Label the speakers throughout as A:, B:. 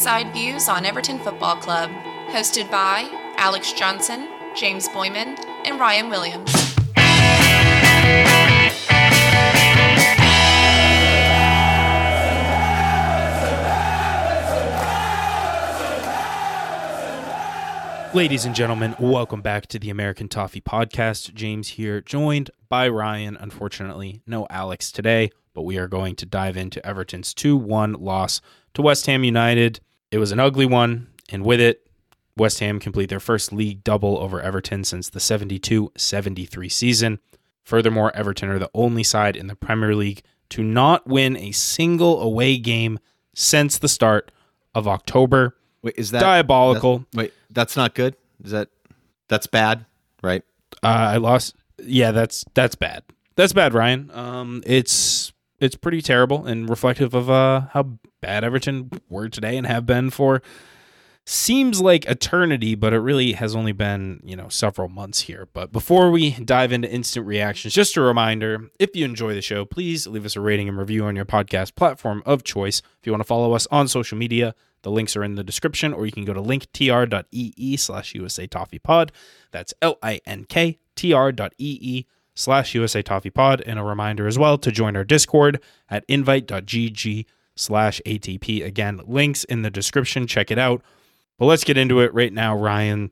A: stateside views on Everton Football Club. Hosted by Alex Johnson, James Boyman, and Ryan Williams.
B: Ladies and gentlemen, welcome back to the American Toffee Podcast. James here, joined by Ryan. Unfortunately, no Alex today, but we are going to dive into Everton's 2 1 loss to West Ham United. It was an ugly one, and with it, West Ham complete their first league double over Everton since the 72 73 season. Furthermore, Everton are the only side in the Premier League to not win a single away game since the start of October.
C: Wait, is that
B: Diabolical.
C: that's- wait, that's not good. Is that that's bad, right?
B: Uh, I lost. Yeah, that's that's bad. That's bad, Ryan. Um, it's it's pretty terrible and reflective of uh how bad Everton were today and have been for seems like eternity, but it really has only been you know several months here. But before we dive into instant reactions, just a reminder: if you enjoy the show, please leave us a rating and review on your podcast platform of choice. If you want to follow us on social media. The links are in the description, or you can go to linktr.ee slash USA Toffee Pod. That's L I N K T R.ee slash USA Toffee Pod. And a reminder as well to join our Discord at invite.gg slash ATP. Again, links in the description. Check it out. But let's get into it right now, Ryan.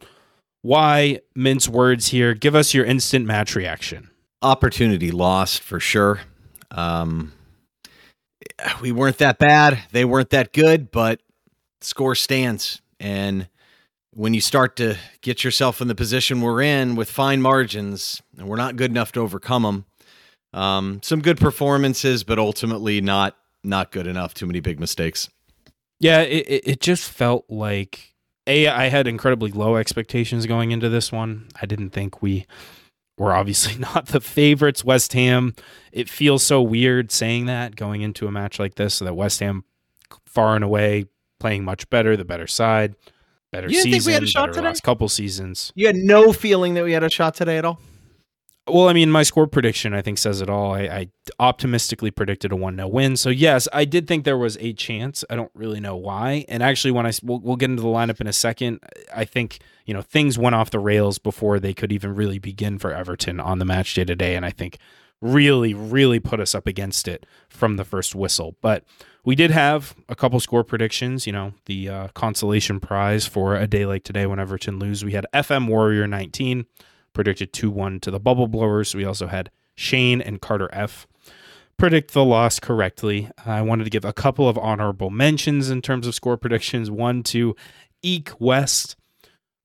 B: Why mince words here? Give us your instant match reaction.
C: Opportunity lost for sure. Um, we weren't that bad. They weren't that good, but score stands. And when you start to get yourself in the position we're in with fine margins, and we're not good enough to overcome them, um, some good performances, but ultimately not not good enough. Too many big mistakes.
B: Yeah, it, it, just felt like a. I had incredibly low expectations going into this one. I didn't think we were obviously not the favorites. West Ham. It feels so weird saying that going into a match like this. So that West Ham, far and away, playing much better, the better side, better
C: You
B: season,
C: think we had a shot today?
B: last couple seasons.
C: You had no feeling that we had a shot today at all.
B: Well, I mean, my score prediction I think says it all. I, I optimistically predicted a one 0 win. So yes, I did think there was a chance. I don't really know why. And actually, when I s- we'll, we'll get into the lineup in a second, I think you know things went off the rails before they could even really begin for Everton on the match day today, and I think really, really put us up against it from the first whistle. But we did have a couple score predictions. You know, the uh, consolation prize for a day like today when Everton lose. We had FM Warrior 19 predicted 2 1 to the Bubble Blowers. We also had Shane and Carter F predict the loss correctly. I wanted to give a couple of honorable mentions in terms of score predictions. One to Eek West,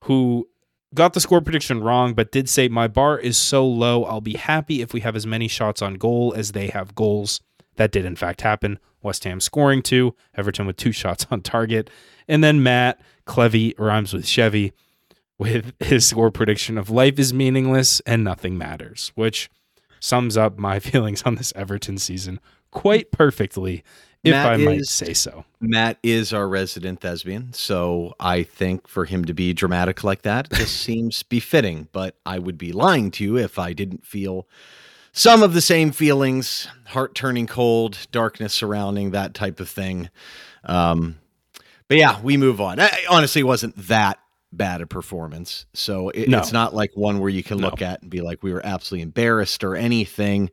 B: who got the score prediction wrong, but did say, My bar is so low, I'll be happy if we have as many shots on goal as they have goals. That did, in fact, happen. West Ham scoring two, Everton with two shots on target. And then Matt Clevy rhymes with Chevy with his score prediction of life is meaningless and nothing matters, which sums up my feelings on this Everton season quite perfectly, if
C: Matt
B: I might say so.
C: Matt is our resident thespian, so I think for him to be dramatic like that just seems befitting. But I would be lying to you if I didn't feel some of the same feelings: heart turning cold, darkness surrounding that type of thing. Um, but yeah, we move on. I, honestly, wasn't that bad a performance, so it,
B: No.
C: it's not like one where you can
B: No.
C: look at and be like, we were absolutely embarrassed or anything.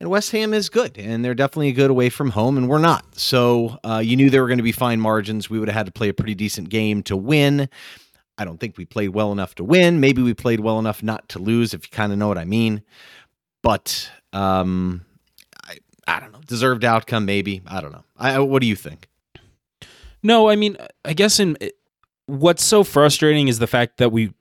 C: And West Ham is good, and they're definitely a good away from home, and we're not. So uh, you knew there were going to be fine margins. We would have had to play a pretty decent game to win. I don't think we played well enough to win. Maybe we played well enough not to lose, if you kind of know what I mean. But um, I, I don't know. Deserved outcome, maybe. I don't know. I, what do you think?
B: No, I mean, I guess in what's so frustrating is the fact that we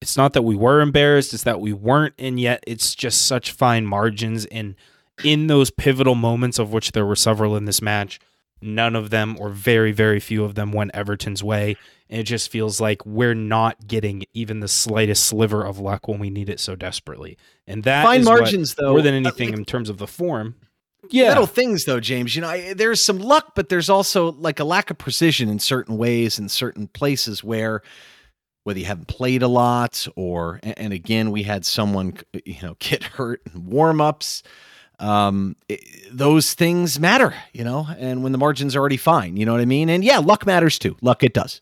B: it's not that we were embarrassed, it's that we weren't and yet it's just such fine margins and in those pivotal moments of which there were several in this match, none of them or very very few of them went Everton's way. And it just feels like we're not getting even the slightest sliver of luck when we need it so desperately. And that
C: Fine
B: is what-
C: margins, though.
B: more than
C: uh,
B: anything
C: like-
B: in terms of the form. Yeah.
C: little things though james you know I, there's some luck but there's also like a lack of precision in certain ways in certain places where whether you haven't played a lot or and and again we had someone you know get hurt in warm-ups Um, it, those things matter, you know, and when the margin's are already fine, you know what I mean? And yeah, luck matters too. Luck, it does.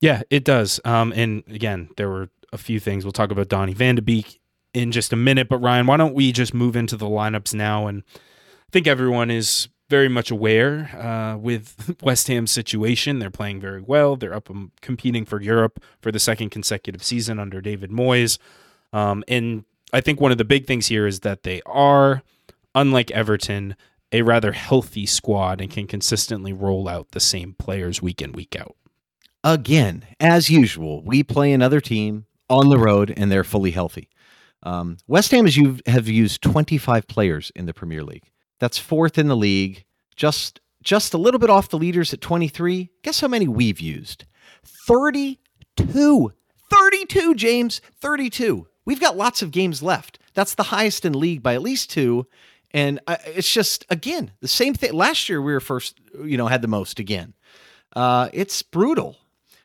B: Yeah, it does. Um, and again, there were a few things. We'll talk about Donny Van de Beek in just a minute. But Ryan, why don't we just move into the lineups now? And I think everyone is very much aware uh, with West Ham's situation. They're playing very well. They're up um, competing for Europe for the second consecutive season under David Moyes. Um, and I think one of the big things here is that they are, unlike Everton, a rather healthy squad and can consistently roll out the same players week in, week out.
C: Again, as usual, we play another team on the road and they're fully healthy. Um, West Ham has you have used 25 players in the Premier League. That's fourth in the league, just just a little bit off the leaders at 23. Guess how many we've used? 32. 32, James. 32. We've got lots of games left. That's the highest in league by at least two. And I, it's just again the same thing. Last year we were first, you know, had the most again. Uh, it's brutal.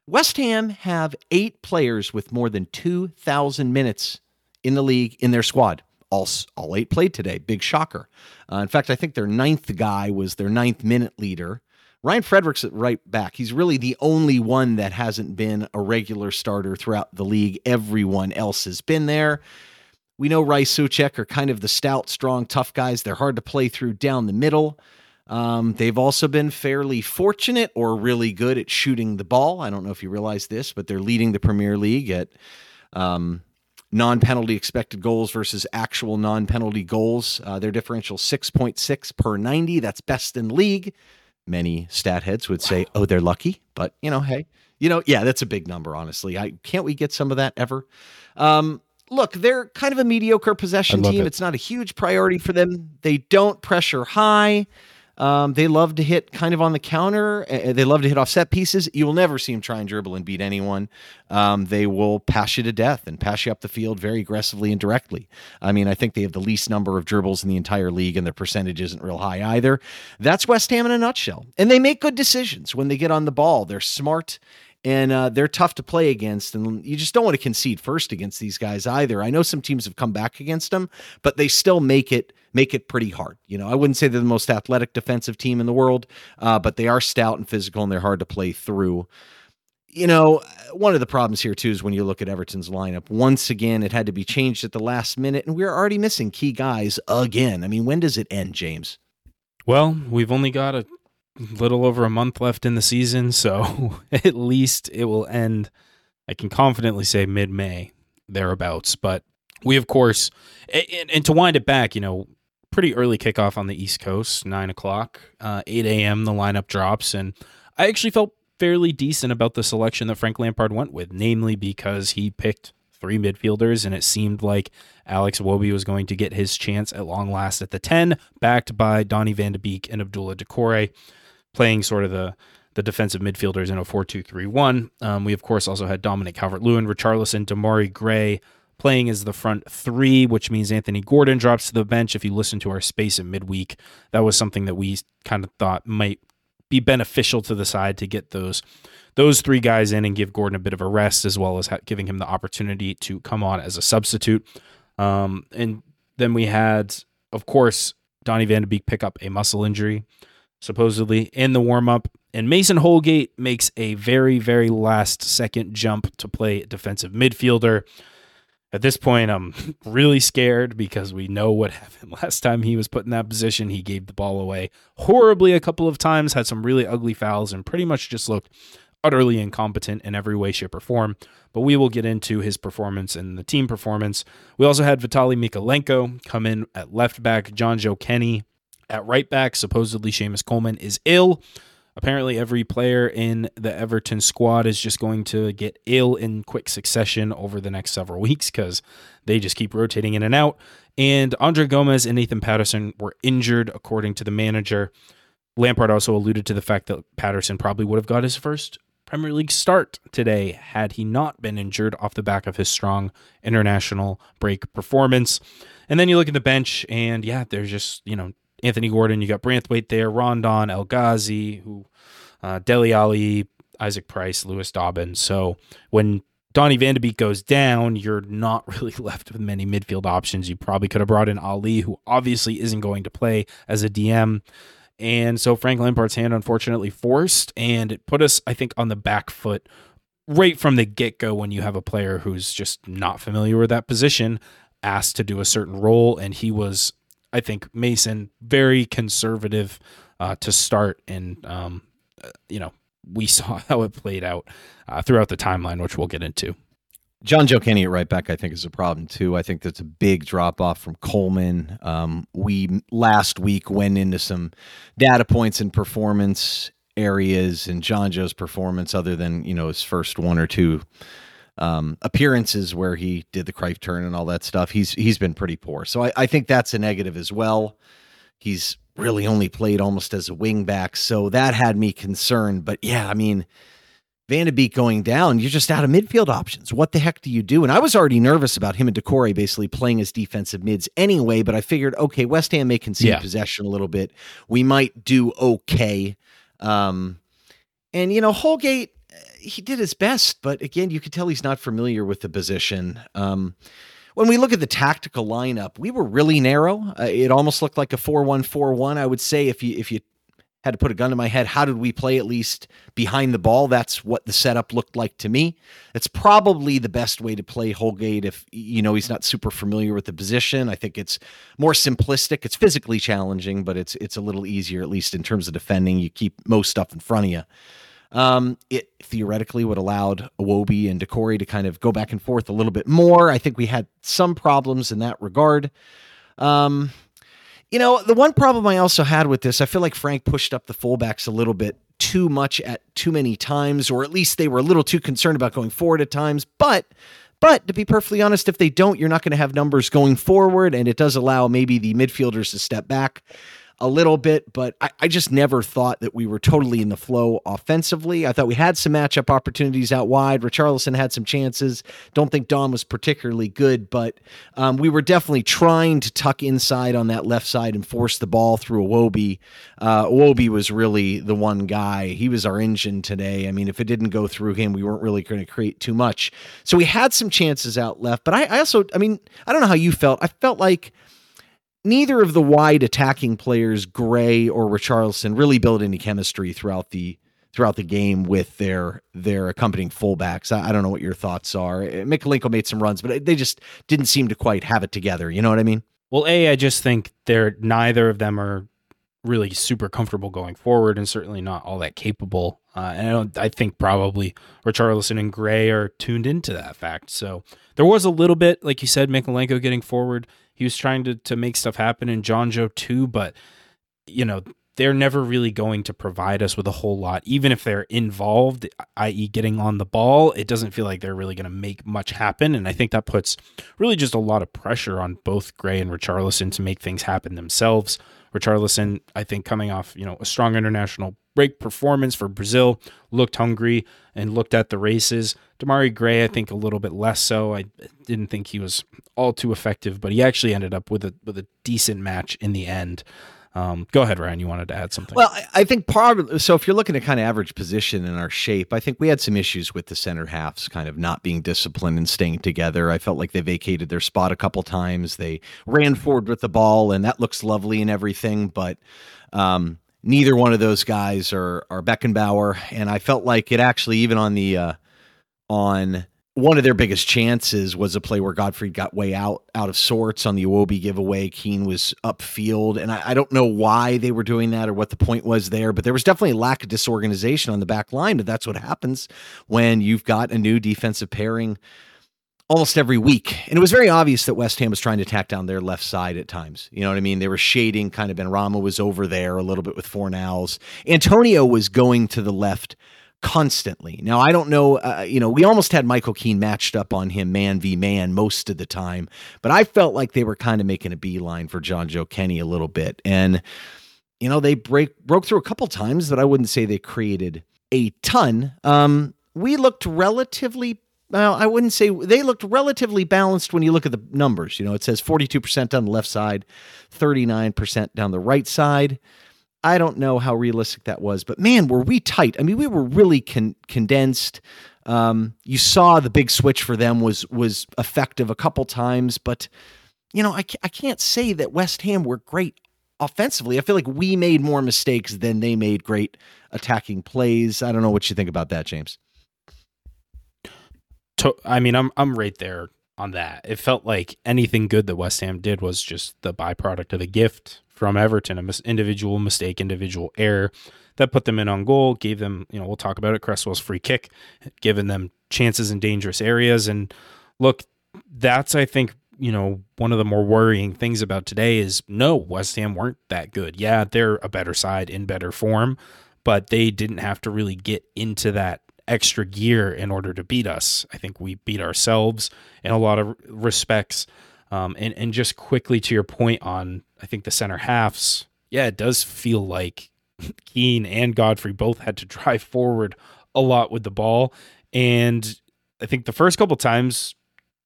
C: West Ham have eight players with more than 2,000 minutes in the league in their squad. All, all eight played today. Big shocker. Uh, in fact, I think their ninth guy was their ninth minute leader. Ryan Fredericks at right back. He's really the only one that hasn't been a regular starter throughout the league. Everyone else has been there. We know Rice Soucek are kind of the stout, strong, tough guys. They're hard to play through down the middle. Um, they've also been fairly fortunate or really good at shooting the ball. I don't know if you realize this, but they're leading the Premier League at um, non penalty expected goals versus actual non penalty goals. Uh, their differential 6.6 per 90. That's best in league. Many stat heads would say, oh, they're lucky. But, you know, hey, you know, yeah, that's a big number, honestly. I Can't we get some of that ever? Um, look, they're kind of a mediocre possession team. It. It's not a huge priority for them. They don't pressure high. Um, they love to hit kind of on the counter. They love to hit off set pieces. You will never see them try and dribble and beat anyone. Um, they will pass you to death and pass you up the field very aggressively and directly. I mean, I think they have the least number of dribbles in the entire league, and their percentage isn't real high either. That's West Ham in a nutshell. And they make good decisions when they get on the ball. They're smart and uh, they're tough to play against. And you just don't want to concede first against these guys either. I know some teams have come back against them, but they still make it make it pretty hard. You know, I wouldn't say they're the most athletic defensive team in the world, uh, but they are stout and physical, and they're hard to play through. You know, one of the problems here too is when you look at Everton's lineup. Once again, it had to be changed at the last minute, and we're already missing key guys again. I mean, when does it end, James?
B: Well, we've only got a little over a month left in the season, so at least it will end. I can confidently say mid May, thereabouts. But we, of course, and, and, to wind it back, you know, pretty early kickoff on the East Coast, nine o'clock, uh, 8 a.m., the lineup drops. And I actually felt fairly decent about the selection that Frank Lampard went with, namely because he picked three midfielders, and it seemed like Alex Iwobi was going to get his chance at long last at the 10, backed by Donny van de Beek and Abdoulaye Doucouré playing sort of the the defensive midfielders in a 4-2-3-1. Um, we of course also had Dominic Calvert-Lewin, Richarlison, Demarai Gray playing as the front three, which means Anthony Gordon drops to the bench. If you listen to our space in midweek, that was something that we kind of thought might be beneficial to the side to get those those three guys in and give Gordon a bit of a rest, as well as ha- giving him the opportunity to come on as a substitute. Um, and then we had, of course, Donny Van de Beek pick up a muscle injury supposedly in the warm up. And Mason Holgate makes a very, very last second jump to play defensive midfielder. At this point, I'm really scared because we know what happened last time he was put in that position. He gave the ball away horribly a couple of times, had some really ugly fouls, and pretty much just looked utterly incompetent in every way, shape, or form. But we will get into his performance and the team performance. We also had Vitaly Mykolenko come in at left back, Jonjoe Kenny at right back, supposedly Seamus Coleman is ill. Apparently, every player in the Everton squad is just going to get ill in quick succession over the next several weeks because they just keep rotating in and out. And Andre Gomes and Nathan Patterson were injured, according to the manager. Lampard also alluded to the fact that Patterson probably would have got his first Premier League start today had he not been injured off the back of his strong international break performance. And then you look at the bench, and yeah, there's just, you know, Anthony Gordon. You got Branthwaite there, Rondon, El Ghazi, who uh, Dele Alli, Isaac Price, Lewis Dobbin. So when Donny Van de Beek goes down, you're not really left with many midfield options. You probably could have brought in Alli, who obviously isn't going to play as a DM. And so Frank Lampard's hand unfortunately forced, and it put us, I think, on the back foot right from the get go when you have a player who's just not familiar with that position asked to do a certain role. And he was, I think, Mason, very conservative uh, to start. And, um, you know, we saw how it played out uh, throughout the timeline, which we'll get into.
C: Jonjoe Kenny at right back, I think, is a problem too. I think that's a big drop off from Coleman. Um, we last week went into some data points and performance areas and Jonjoe's performance, other than you know his first one or two um, appearances where he did the Cruyff turn and all that stuff. He's he's been pretty poor, so I, I think that's a negative as well. He's really only played almost as a wing back, so that had me concerned. But yeah, I mean Van de Beek going down, you're just out of midfield options. What the heck do you do? And I was already nervous about him and Doucouré basically playing as defensive mids anyway, but I figured, okay, West Ham may concede yeah. possession a little bit. We might do okay. Um, and, you know, Holgate, he did his best, but again, you could tell he's not familiar with the position. Um, when we look at the tactical lineup, we were really narrow. Uh, it almost looked like a 4-1-4-1. I would say if you if you had to put a gun to my head. How did we play at least behind the ball? That's what the setup looked like to me. It's probably the best way to play Holgate if you know he's not super familiar with the position. I think it's more simplistic. It's physically challenging, but it's it's a little easier at least in terms of defending. You keep most stuff in front of you. Um, it theoretically would allowed Iwobi and Doucouré to kind of go back and forth a little bit more. I think we had some problems in that regard. Um, you know, the one problem I also had with this, I feel like Frank pushed up the fullbacks a little bit too much at too many times, or at least they were a little too concerned about going forward at times. But but to be perfectly honest, if they don't, you're not going to have numbers going forward, and it does allow maybe the midfielders to step back a little bit, but I, I, just never thought that we were totally in the flow offensively. I thought we had some matchup opportunities out wide. Richarlison had some chances. Don't think Dom was particularly good, but um, we were definitely trying to tuck inside on that left side and force the ball through Iwobi. Uh, Iwobi was really the one guy. He was our engine today. I mean, if it didn't go through him, we weren't really going to create too much. So we had some chances out left, but I, I also, I mean, I don't know how you felt. I felt like neither of the wide attacking players, Gray or Richarlison, really built any chemistry throughout the throughout the game with their their accompanying fullbacks. I, I don't know what your thoughts are. Mykolenko made some runs, but they just didn't seem to quite have it together. You know what I mean?
B: Well, a I just think they're neither of them are really super comfortable going forward, and certainly not all that capable. Uh, and I don't. I think probably Richarlison and Gray are tuned into that fact. So there was a little bit, like you said, Mykolenko getting forward. He was trying to to make stuff happen in Jonjoe too, but you know they're never really going to provide us with a whole lot. Even if they're involved, i.e., getting on the ball, it doesn't feel like they're really going to make much happen. And I think that puts really just a lot of pressure on both Gray and Richarlison to make things happen themselves. Richarlison, I think, coming off you know a strong international break performance for Brazil, looked hungry and looked at the races. Demarai Gray, I think, a little bit less so. I didn't think he was all too effective, but he actually ended up with a with a decent match in the end. Um, go ahead, Ryan. You wanted to add something?
C: Well, I think probably so if you're looking at kind of average position in our shape, I think we had some issues with the center halves kind of not being disciplined and staying together. I felt like they vacated their spot a couple times. They ran forward with the ball, and that looks lovely and everything, but um, neither one of those guys are are Beckenbauer, and I felt like it actually even on the uh, on one of their biggest chances was a play where Godfrey got way out out of sorts on the Iwobi giveaway. Keane was upfield, and I, I, don't know why they were doing that or what the point was there, but there was definitely a lack of disorganization on the back line. But that's what happens when you've got a new defensive pairing almost every week. And it was very obvious that West Ham was trying to tack down their left side at times. You know what I mean? They were shading kind of Benrahma was over there a little bit with Fornals. Antonio was going to the left constantly. Now, I don't know, uh, you know, we almost had Michael Keane matched up on him man v man most of the time, but I felt like they were kind of making a beeline for Jonjoe Kenny a little bit. And, you know, they break broke through a couple times, but I wouldn't say they created a ton. Um, we looked relatively well, I wouldn't say they looked relatively balanced when you look at the numbers. You know, it says 42% on the left side, 39% down the right side. I don't know how realistic that was, but man, were we tight. I mean, we were really con- condensed. Um, you saw the big switch for them was was effective a couple times, but you know, I, I can't say that West Ham were great offensively. I feel like we made more mistakes than they made great attacking plays. I don't know what you think about that, James.
B: To, I mean, I'm I'm right there on that. It felt like anything good that West Ham did was just the byproduct of a gift from Everton, an mis- individual mistake, individual error that put them in on goal, gave them, you know, we'll talk about it, Cresswell's free kick, giving them chances in dangerous areas. And look, that's, I think, you know, one of the more worrying things about today is no, West Ham weren't that good. Yeah, they're a better side in better form, but they didn't have to really get into that extra gear in order to beat us. I think we beat ourselves in a lot of respects. Um, and and just quickly to your point on, I think the center halves, yeah, it does feel like Keane and Godfrey both had to drive forward a lot with the ball, and I think the first couple times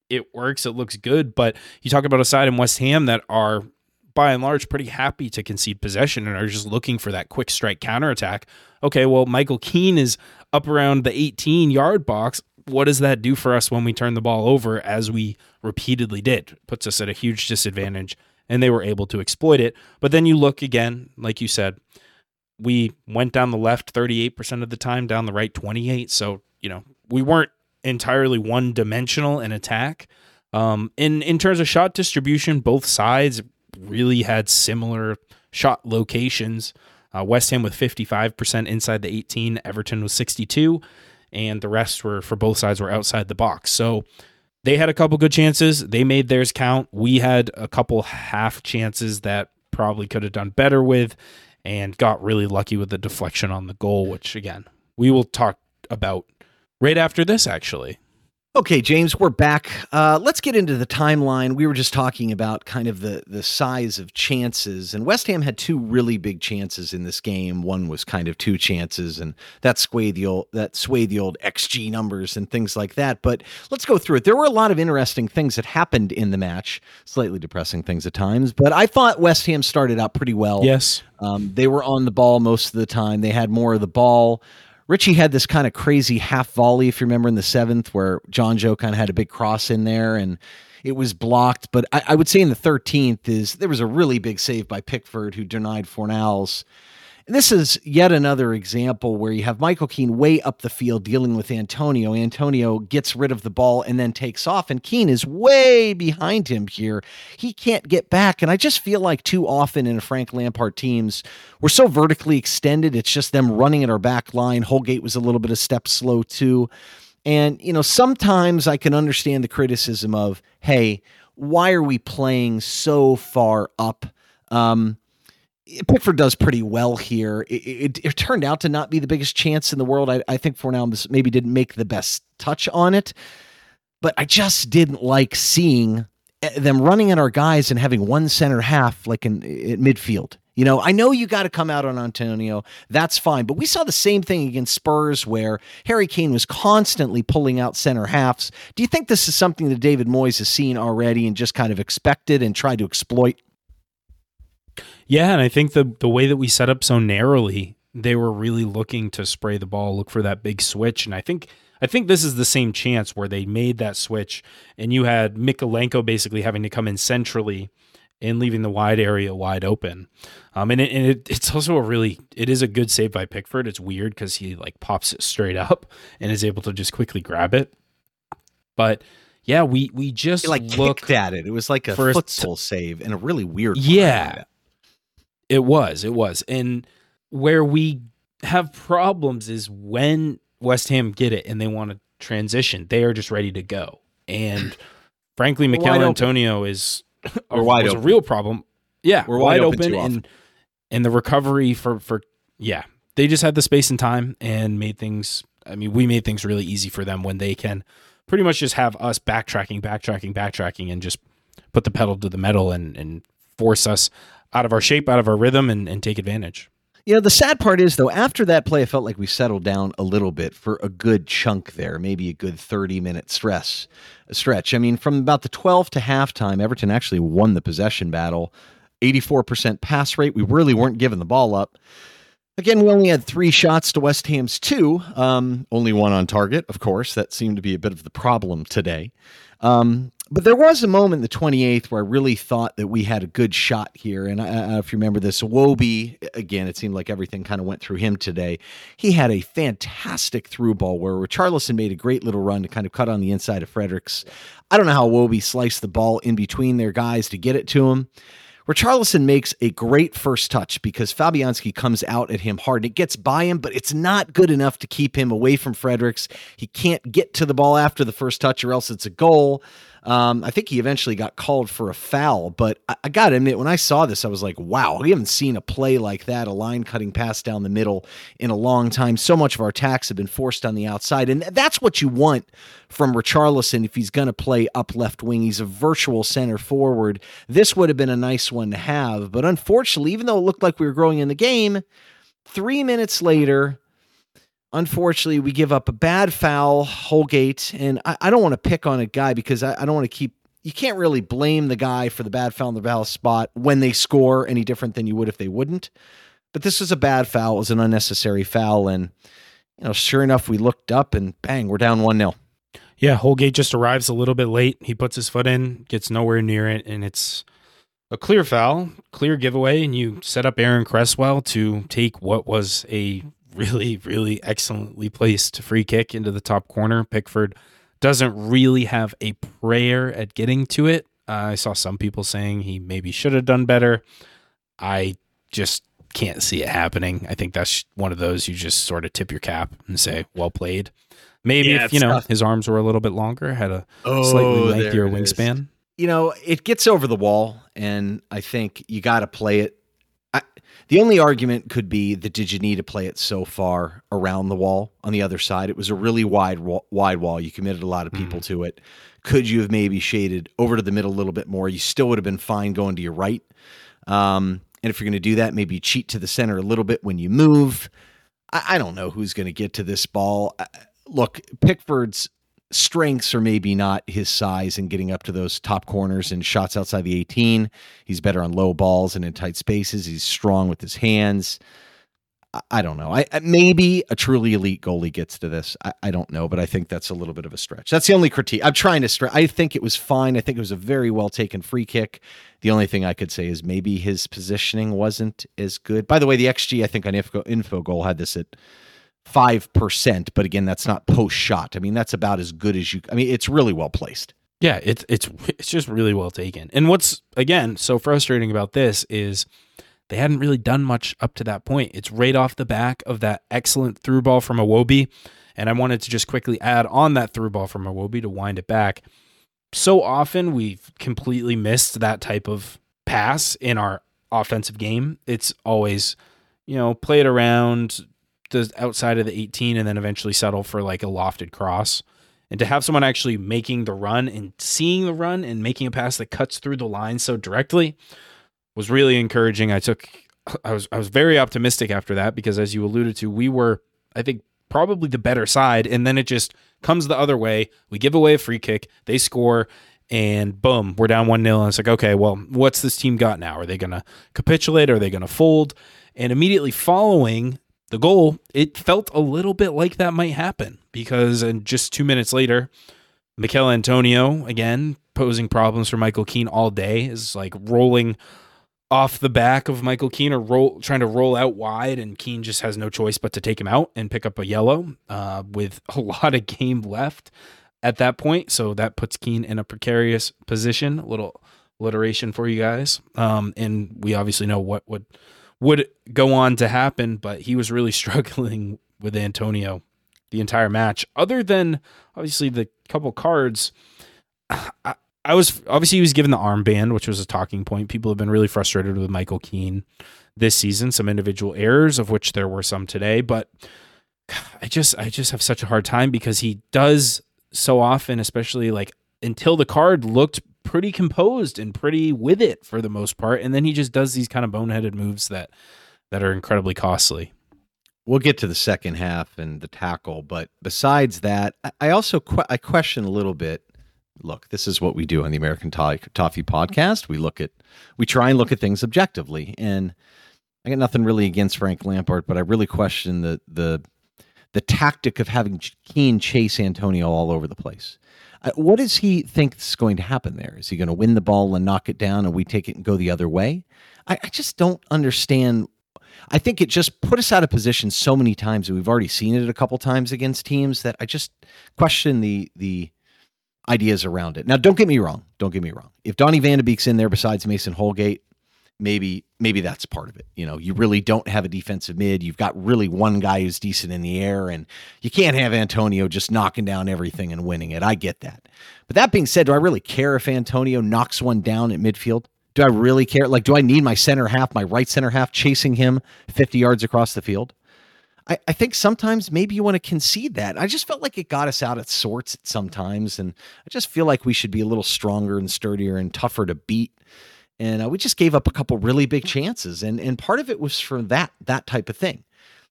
B: it works, it looks good, but you talk about a side in West Ham that are by and large pretty happy to concede possession and are just looking for that quick strike counterattack. Okay, well, Michael Keane is up around the 18 yard box what does that do for us when we turn the ball over as we repeatedly did? Puts us at a huge disadvantage and they were able to exploit it. But then you look again, like you said, we went down the left 38% of the time, down the right 28. So, you know, we weren't entirely one dimensional in attack. Um, in in terms of shot distribution, both sides really had similar shot locations. Uh, West Ham with 55% inside the 18, Everton was 62 and the rest were for both sides were outside the box. So they had a couple good chances. They made theirs count. We had a couple half chances that probably could have done better with and got really lucky with the deflection on the goal, which again, we will talk about right after this actually.
C: Okay, James, we're back. Uh, let's get into the timeline. We were just talking about kind of the the size of chances, and West Ham had two really big chances in this game. One was kind of two chances, and that swayed the old that swayed the old xG numbers and things like that. But let's go through it. There were a lot of interesting things that happened in the match, slightly depressing things at times. But I thought West Ham started out pretty well.
B: Yes,
C: um, they were on the ball most of the time. They had more of the ball. Richie had this kind of crazy half volley, if you remember in the seventh, where Jonjoe kind of had a big cross in there and it was blocked. But I, I would say in the 13th is there was a really big save by Pickford who denied Fornals this is yet another example where you have Michael Keane way up the field dealing with Antonio. Antonio gets rid of the ball and then takes off, and Keane is way behind him here. He can't get back. And I just feel like too often in Frank Lampard teams, we're so vertically extended. It's just them running at our back line. Holgate was a little bit of step slow too. And, you know, sometimes I can understand the criticism of, hey, why are we playing so far up? Um, Pickford does pretty well here. It, it, it, turned out to not be the biggest chance in the world. I, I think Fornals maybe didn't make the best touch on it, but I just didn't like seeing eh, them running at our guys and having one center half like in, in midfield. You know, I know you got to come out on Antonio. That's fine. But we saw the same thing against Spurs where Harry Kane was constantly pulling out center halves. Do you think this is something that David Moyes has seen already and just kind of expected and tried to exploit?
B: Yeah, and I think the the way that we set up so narrowly, they were really looking to spray the ball, look for that big switch, and I think I think this is the same chance where they made that switch, and you had Mykolenko basically having to come in centrally and leaving the wide area wide open. Um, and, it, and it, it's also a really it is a good save by Pickford. It's weird because he like pops it straight up and is able to just quickly grab it. But yeah, we we just
C: he like looked at it. It was like a foot save and a really weird.
B: Yeah, it was. It was. And where we have problems is when West Ham get it and they want to transition, they are just ready to go. And frankly, Michail Antonio is a, was a real problem. Yeah,
C: we're wide, wide open, open
B: and and the recovery for for yeah, they just had the space and time and made things. I mean, we made things really easy for them when they can pretty much just have us backtracking, backtracking, backtracking, and just put the pedal to the metal and and force us out of our shape, out of our rhythm, and, and take advantage.
C: You know, the sad part is, though, after that play, I felt like we settled down a little bit for a good chunk there, maybe a good 30 minute stress stretch. I mean, from about the 12 to halftime, Everton actually won the possession battle 84% pass rate. We really weren't giving the ball up. Again, we only had three shots to West Ham's two, um, only one on target, of course. That seemed to be a bit of the problem today. Um, but there was a moment the 28th where I really thought that we had a good shot here. And I, I don't know if you remember this, Iwobi, again, it seemed like everything kind of went through him today. He had a fantastic through ball where Charlison made a great little run to kind of cut on the inside of Fredericks. I don't know how Iwobi sliced the ball in between their guys to get it to him. Richarlison makes a great first touch because Fabianski comes out at him hard. It gets by him, but it's not good enough to keep him away from Fredericks. He can't get to the ball after the first touch, or else it's a goal. Um, I think he eventually got called for a foul, but I, I got to admit, when I saw this, I was like, wow, we haven't seen a play like that, a line cutting pass down the middle in a long time. So much of our attacks have been forced on the outside. And that's what you want from Richarlison if he's going to play up left wing. He's a virtual center forward. This would have been a nice one to have. But unfortunately, even though it looked like we were growing in the game, three minutes later, unfortunately, we give up a bad foul, Holgate, and I, I don't want to pick on a guy because I, I don't want to keep. You can't really blame the guy for the bad foul in the foul spot when they score any different than you would if they wouldn't. But this was a bad foul. It was an unnecessary foul, and you know, sure enough, we looked up and bang, we're down one 0
B: Yeah, Holgate just arrives a little bit late. He puts his foot in, gets nowhere near it, and it's a clear foul, clear giveaway, and you set up Aaron Cresswell to take what was a really, really excellently placed free kick into the top corner. Pickford doesn't really have a prayer at getting to it. Uh, I saw some people saying he maybe should have done better. I just can't see it happening. I think that's one of those you just sort of tip your cap and say, well played. Maybe yeah, if, you know, tough. his arms were a little bit longer, had a oh, slightly lengthier wingspan. Is.
C: You know, it gets over the wall, and I think you got to play it the only argument could be that did you need to play it so far around the wall on the other side? It was a really wide wide wall. You committed a lot of people mm. to it. Could you have maybe shaded over to the middle a little bit more? You still would have been fine going to your right. Um, and if you're going to do that, maybe cheat to the center a little bit when you move. I, I don't know who's going to get to this ball. Look, Pickford's strengths are maybe not his size and getting up to those top corners and shots outside the 18. He's better on low balls and in tight spaces. He's strong with his hands. I, don't know. I, maybe a truly elite goalie gets to this. I, I, don't know, but I think that's a little bit of a stretch. That's the only critique. I'm trying to stretch. I think it was fine. I think it was a very well taken free kick. The only thing I could say is maybe his positioning wasn't as good. By the way, the XG I think on info, Infogol had this at 5%, but again, that's not post shot. I mean, that's about as good as you I mean, it's really well placed.
B: Yeah, it's it's it's just really well taken. And what's again so frustrating about this is they hadn't really done much up to that point. It's right off the back of that excellent through ball from Iwobi. And I wanted to just quickly add on that through ball from Iwobi to wind it back. So often we've completely missed that type of pass in our offensive game. It's always, you know, play it around, the outside of the 18 and then eventually settle for like a lofted cross. And to have someone actually making the run and seeing the run and making a pass that cuts through the line so directly was really encouraging. I took I was I was very optimistic after that because as you alluded to, we were I think probably the better side and then it just comes the other way. We give away a free kick, they score and boom, we're down 1-0 and it's like, okay, well, what's this team got now? Are they going to capitulate? Are they going to fold? And immediately following the goal, it felt a little bit like that might happen because and just two minutes later, Michail Antonio, again, posing problems for Michael Keane all day, is like rolling off the back of Michael Keane or roll trying to roll out wide, and Keane just has no choice but to take him out and pick up a yellow uh, with a lot of game left at that point. So that puts Keane in a precarious position. A little alliteration for you guys. Um, and we obviously know what would would go on to happen, but he was really struggling with Antonio the entire match. Other than obviously the couple cards, I, I was obviously he was given the armband, which was a talking point. People have been really frustrated with Michael Keane this season. Some individual errors, of which there were some today, but I just I just have such a hard time because he does so often, especially like until the card looked pretty composed and pretty with it for the most part and then he just does these kind of boneheaded moves that that are incredibly costly
C: we'll get to the second half and the tackle but besides that i also que- i question a little bit look, this is what we do on the American Toffee podcast. We look at, we try and look at things objectively. And I got nothing really against Frank Lampard, but I really question the the the tactic of having Keane chase Antonio all over the place. Uh, what does he think is going to happen there? Is he going to win the ball and knock it down, and we take it and go the other way? I, I just don't understand. I think it just put us out of position so many times, and we've already seen it a couple times against teams that I just question the the ideas around it. Now, don't get me wrong. Don't get me wrong. If Donny Van de Beek's in there besides Mason Holgate, maybe maybe that's part of it. You know, you really don't have a defensive mid. You've got really one guy who's decent in the air, and you can't have Antonio just knocking down everything and winning it. I get that. But that being said, do I really care if Antonio knocks one down at midfield? Do I really care? Like, do I need my center half, my right center half, chasing him 50 yards across the field? I, I think sometimes maybe you want to concede that. I just felt like it got us out of sorts sometimes. And I just feel like we should be a little stronger and sturdier and tougher to beat and uh, we just gave up a couple really big chances, and and part of it was for that that type of thing.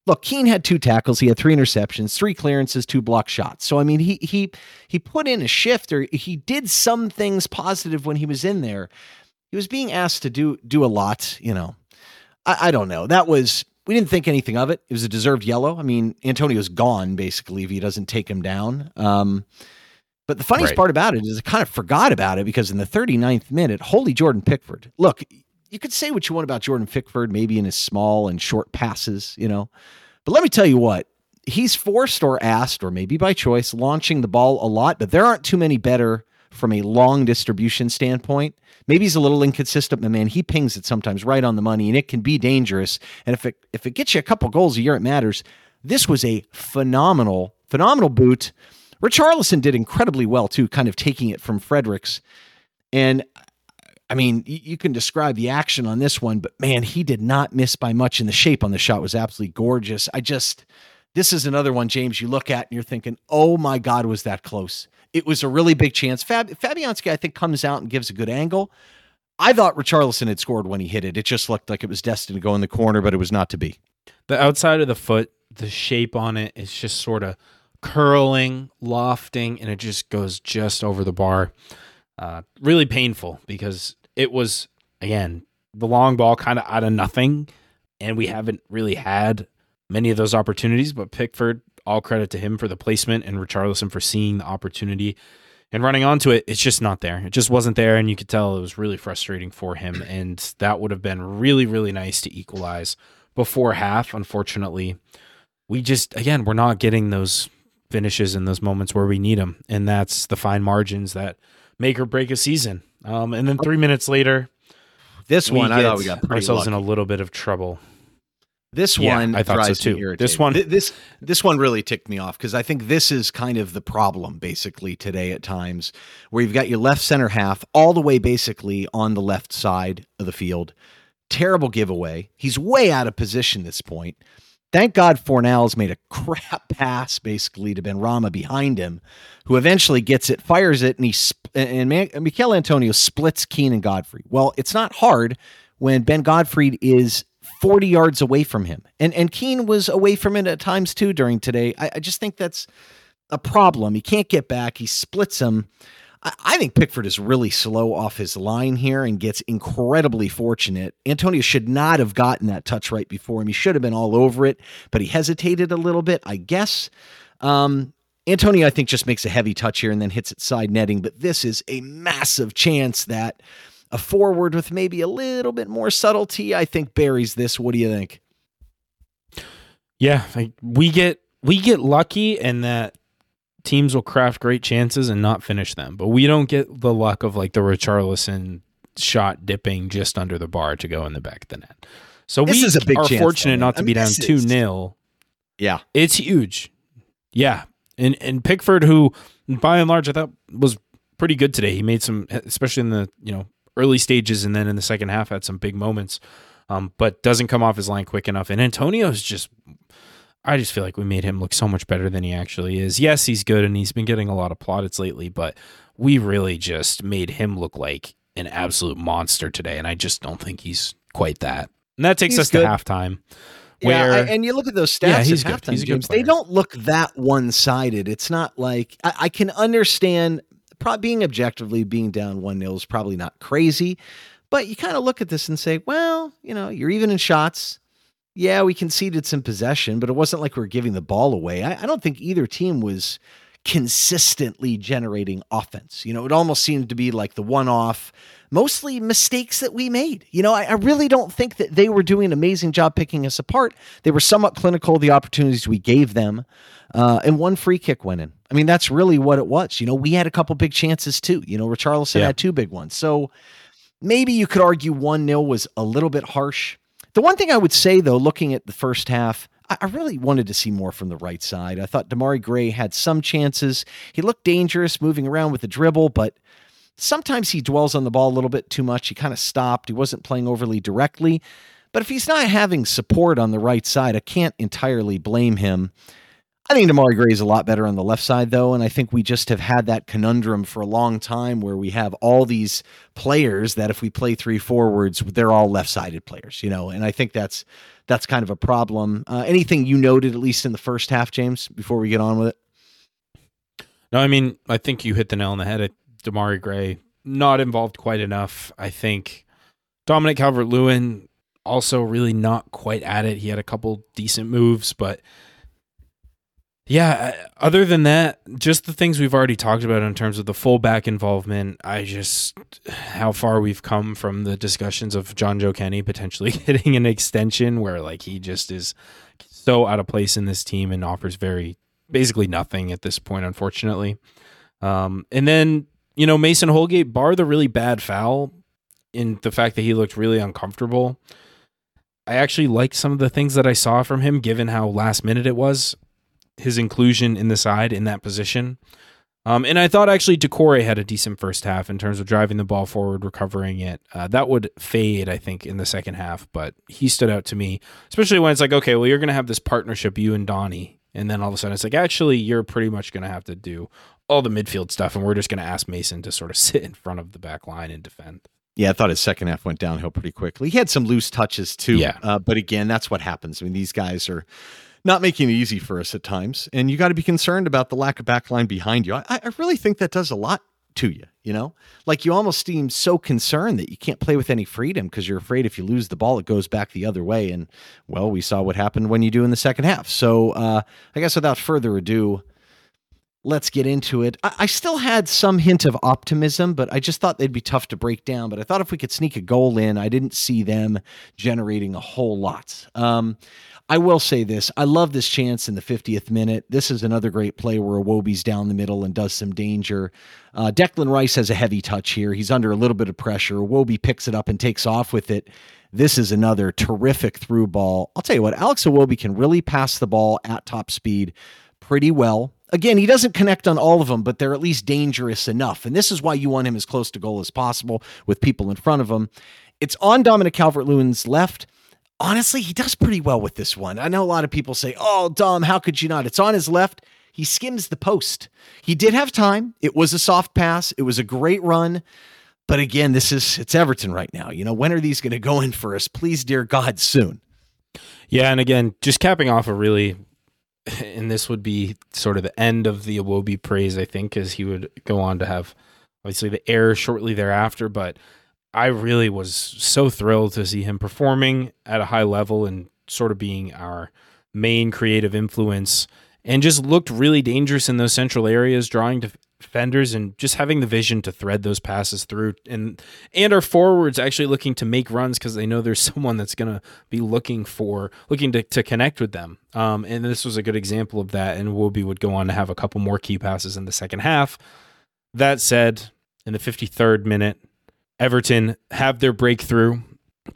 C: Look, Keane had two tackles, he had three interceptions, three clearances, two block shots. So I mean, he he he put in a shift, or he did some things positive when he was in there. He was being asked to do do a lot, you know. I, I don't know. That was we didn't think anything of it. It was a deserved yellow. I mean, Antonio's gone basically if he doesn't take him down. Um, but the funniest right. part about it is I kind of forgot about it because in the 39th minute, holy Jordan Pickford. Look, you could say what you want about Jordan Pickford, maybe in his small and short passes, you know. But let me tell you what, he's forced or asked, or maybe by choice, launching the ball a lot, but there aren't too many better from a long distribution standpoint. Maybe he's a little inconsistent, but man, he pings it sometimes right on the money, and it can be dangerous. And if it if it gets you a couple goals a year, it matters. This was a phenomenal, phenomenal boot. Richarlison did incredibly well too, kind of taking it from Fredericks. And I mean, you can describe the action on this one, but man, he did not miss by much, and the shape on the shot was absolutely gorgeous. I just, this is another one, James, you look at and you're thinking, oh my God, was that close? It was a really big chance. Fab- Fabianski, I think, comes out and gives a good angle. I thought Richarlison had scored when he hit it. It just looked like it was destined to go in the corner, but it was not to be.
B: The outside of the foot, the shape on it is just sort of curling, lofting, and it just goes just over the bar. Uh, really painful because it was, again, the long ball kind of out of nothing. And we haven't really had many of those opportunities, but Pickford, all credit to him for the placement and Richarlison for seeing the opportunity and running onto it. It's just not there. It just wasn't there. And you could tell it was really frustrating for him. And that would have been really, really nice to equalize before half. Unfortunately, we just, again, we're not getting those finishes in those moments where we need them, and that's the fine margins that make or break a season. Um, and then three minutes later,
C: this one I thought we got
B: ourselves lucky. in a little bit of trouble.
C: This yeah, one,
B: I thought so too. This one,
C: this this one really ticked me off because I think this is kind of the problem basically today at times, where you've got your left center half all the way basically on the left side of the field. Terrible giveaway. He's way out of position this point. Thank God Fornals made a crap pass basically to Benrahma behind him, who eventually gets it, fires it, and he sp- and Michail Antonio splits Keane and Godfrey. Well, it's not hard when Ben Godfrey is 40 yards away from him. And and Keane was away from it at times too during today. I, I just think that's a problem. He can't get back. He splits him. I think Pickford is really slow off his line here and gets incredibly fortunate. Antonio should not have gotten that touch right before him. He should have been all over it, but he hesitated a little bit, I guess. Um, Antonio, I think, just makes a heavy touch here and then hits it side netting, but this is a massive chance that a forward with maybe a little bit more subtlety, I think, buries this. What do you think?
B: Yeah, we get we get lucky in that teams will craft great chances and not finish them. But we don't get the luck of like the Richarlison shot dipping just under the bar to go in the back of the net. So this we is a big are chance, fortunate though, not to I be down 2 0.
C: Yeah.
B: It's huge. Yeah. And and Pickford, who by and large I thought was pretty good today. He made some especially in the, you know, early stages and then in the second half had some big moments. Um, but doesn't come off his line quick enough. And Antonio's just I just feel like we made him look so much better than he actually is. Yes, he's good and he's been getting a lot of plaudits lately, but we really just made him look like an absolute monster today. And I just don't think he's quite that. And that takes he's us good. to halftime.
C: Where, yeah, I, and you look at those stats yeah, he's at halftime, James, they don't look that one sided. It's not like I, I can understand Pro- being objectively being down 1 0 is probably not crazy. But you kind of look at this and say, well, you know, you're even in shots. Yeah, we conceded some possession, but it wasn't like we were giving the ball away. I, I don't think either team was consistently generating offense. You know, it almost seemed to be like the one off, mostly mistakes that we made. You know, I, I, really don't think that they were doing an amazing job picking us apart. They were somewhat clinical, the opportunities we gave them, uh, and one free kick went in. I mean, that's really what it was. You know, we had a couple big chances too. You know, Richarlison yeah. had two big ones. So maybe you could argue 1 0 was a little bit harsh. The one thing I would say, though, looking at the first half, I really wanted to see more from the right side. I thought Demarai Gray had some chances. He looked dangerous moving around with the dribble, but sometimes he dwells on the ball a little bit too much. He kind of stopped. He wasn't playing overly directly. But if he's not having support on the right side, I can't entirely blame him. I think Demarai Gray is a lot better on the left side, though, and I think we just have had that conundrum for a long time where we have all these players that if we play three forwards, they're all left-sided players, you know, and I think that's that's kind of a problem. Uh, anything you noted, at least in the first half, James, before we get on with it?
B: No, I mean, I think you hit the nail on the head. Demarai Gray not involved quite enough. I think Dominic Calvert Lewin also really not quite at it. He had a couple decent moves, but yeah, other than that, just the things we've already talked about in terms of the fullback involvement, I just how far we've come from the discussions of Jonjoe Kenny potentially getting an extension where like he just is so out of place in this team and offers very basically nothing at this point, unfortunately. Um, and then, you know, Mason Holgate, bar the really bad foul in the fact that he looked really uncomfortable. I actually liked some of the things that I saw from him, given how last minute it was his inclusion in the side in that position. Um, and I thought actually Doucouré had a decent first half in terms of driving the ball forward, recovering it. Uh, that would fade, I think, in the second half, but he stood out to me, especially when it's like, okay, well, you're going to have this partnership, you and Donny. And then all of a sudden it's like, actually, you're pretty much going to have to do all the midfield stuff. And we're just going to ask Mason to sort of sit in front of the back line and defend.
C: Yeah, I thought his second half went downhill pretty quickly. He had some loose touches too.
B: Yeah.
C: Uh, but again, that's what happens. I mean, these guys are not making it easy for us at times. And you got to be concerned about the lack of backline behind you. I, I really think that does a lot to you, you know? Like you almost seem so concerned that you can't play with any freedom because you're afraid if you lose the ball, it goes back the other way. And well, we saw what happened when you do in the second half. So uh, I guess without further ado, let's get into it. I, still had some hint of optimism, but I just thought they'd be tough to break down. But I thought if we could sneak a goal in, I didn't see them generating a whole lot. Um, I will say this. I love this chance in the 50th minute. This is another great play where Iwobi's down the middle and does some danger. Uh, Declan Rice has a heavy touch here. He's under a little bit of pressure. Iwobi picks it up and takes off with it. This is another terrific through ball. I'll tell you what, Alex Iwobi can really pass the ball at top speed pretty well. Again, he doesn't connect on all of them, but they're at least dangerous enough. And this is why you want him as close to goal as possible with people in front of him. It's on Dominic Calvert Lewin's left honestly, he does pretty well with this one. I know a lot of people say, oh, Dom, how could you not? It's on his left. He skims the post. He did have time. It was a soft pass. It was a great run. But again, this is it's Everton right now. You know, when are these going to go in for us? Please, dear God, soon.
B: Yeah, and again, just capping off a really and this would be sort of the end of the Iwobi praise, I think, as he would go on to have obviously the error shortly thereafter. But I really was so thrilled to see him performing at a high level and sort of being our main creative influence and just looked really dangerous in those central areas, drawing defenders and just having the vision to thread those passes through. And and our forwards actually looking to make runs because they know there's someone that's going to be looking for looking to, to connect with them. Um, and this was a good example of that and Iwobi would go on to have a couple more key passes in the second half. That said in the 53rd minute Everton have their breakthrough.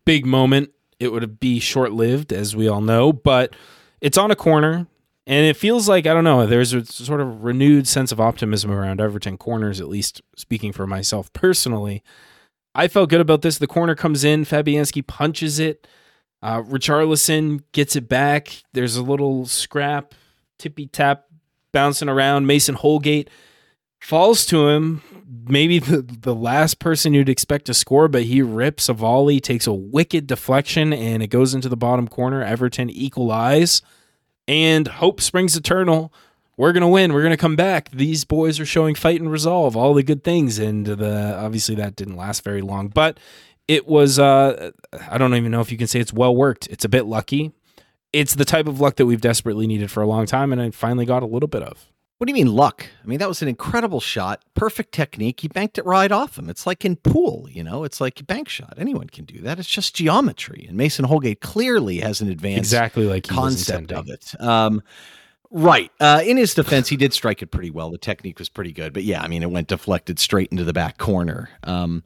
B: Big moment. It would be short lived, as we all know, but it's on a corner. And it feels like, I don't know, there's a sort of renewed sense of optimism around Everton corners, at least speaking for myself personally. I felt good about this. The corner comes in, Fabianski punches it. Uh, Richarlison gets it back. There's a little scrap, tippy tap bouncing around. Mason Holgate falls to him, maybe the, the last person you'd expect to score, but he rips a volley, takes a wicked deflection, and it goes into the bottom corner. Everton equalize, and hope springs eternal. we're gonna win. We're gonna come back. These boys are showing fight and resolve, all the good things, and the obviously that didn't last very long, but it was. Uh, I don't even know if you can say it's well worked. It's a bit lucky. It's the type of luck that we've desperately needed for a long time, and I finally got a little bit of.
C: What do you mean luck? I mean, that was an incredible shot, perfect technique. He banked it right off him. It's like in pool, you know, it's like a bank shot. Anyone can do that. It's just geometry. And Mason Holgate clearly has an advanced
B: exactly like
C: concept of it. Um, right. Uh, in his defense, he did strike it pretty well. The technique was pretty good. But yeah, I mean, it went deflected straight into the back corner. Um,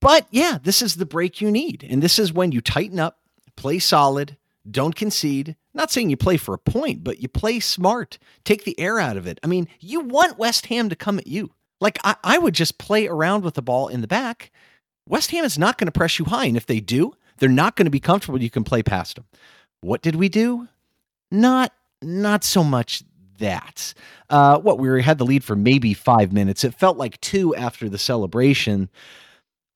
C: but yeah, this is the break you need. And this is when you tighten up, play solid, don't concede. Not saying you play for a point, but you play smart. Take the air out of it. I mean, you want West Ham to come at you. Like, I, I would just play around with the ball in the back. West Ham is not going to press you high. And if they do, they're not going to be comfortable. You can play past them. What did we do? Not, not so much that. Uh, what we had the lead for maybe five minutes. It felt like two after the celebration.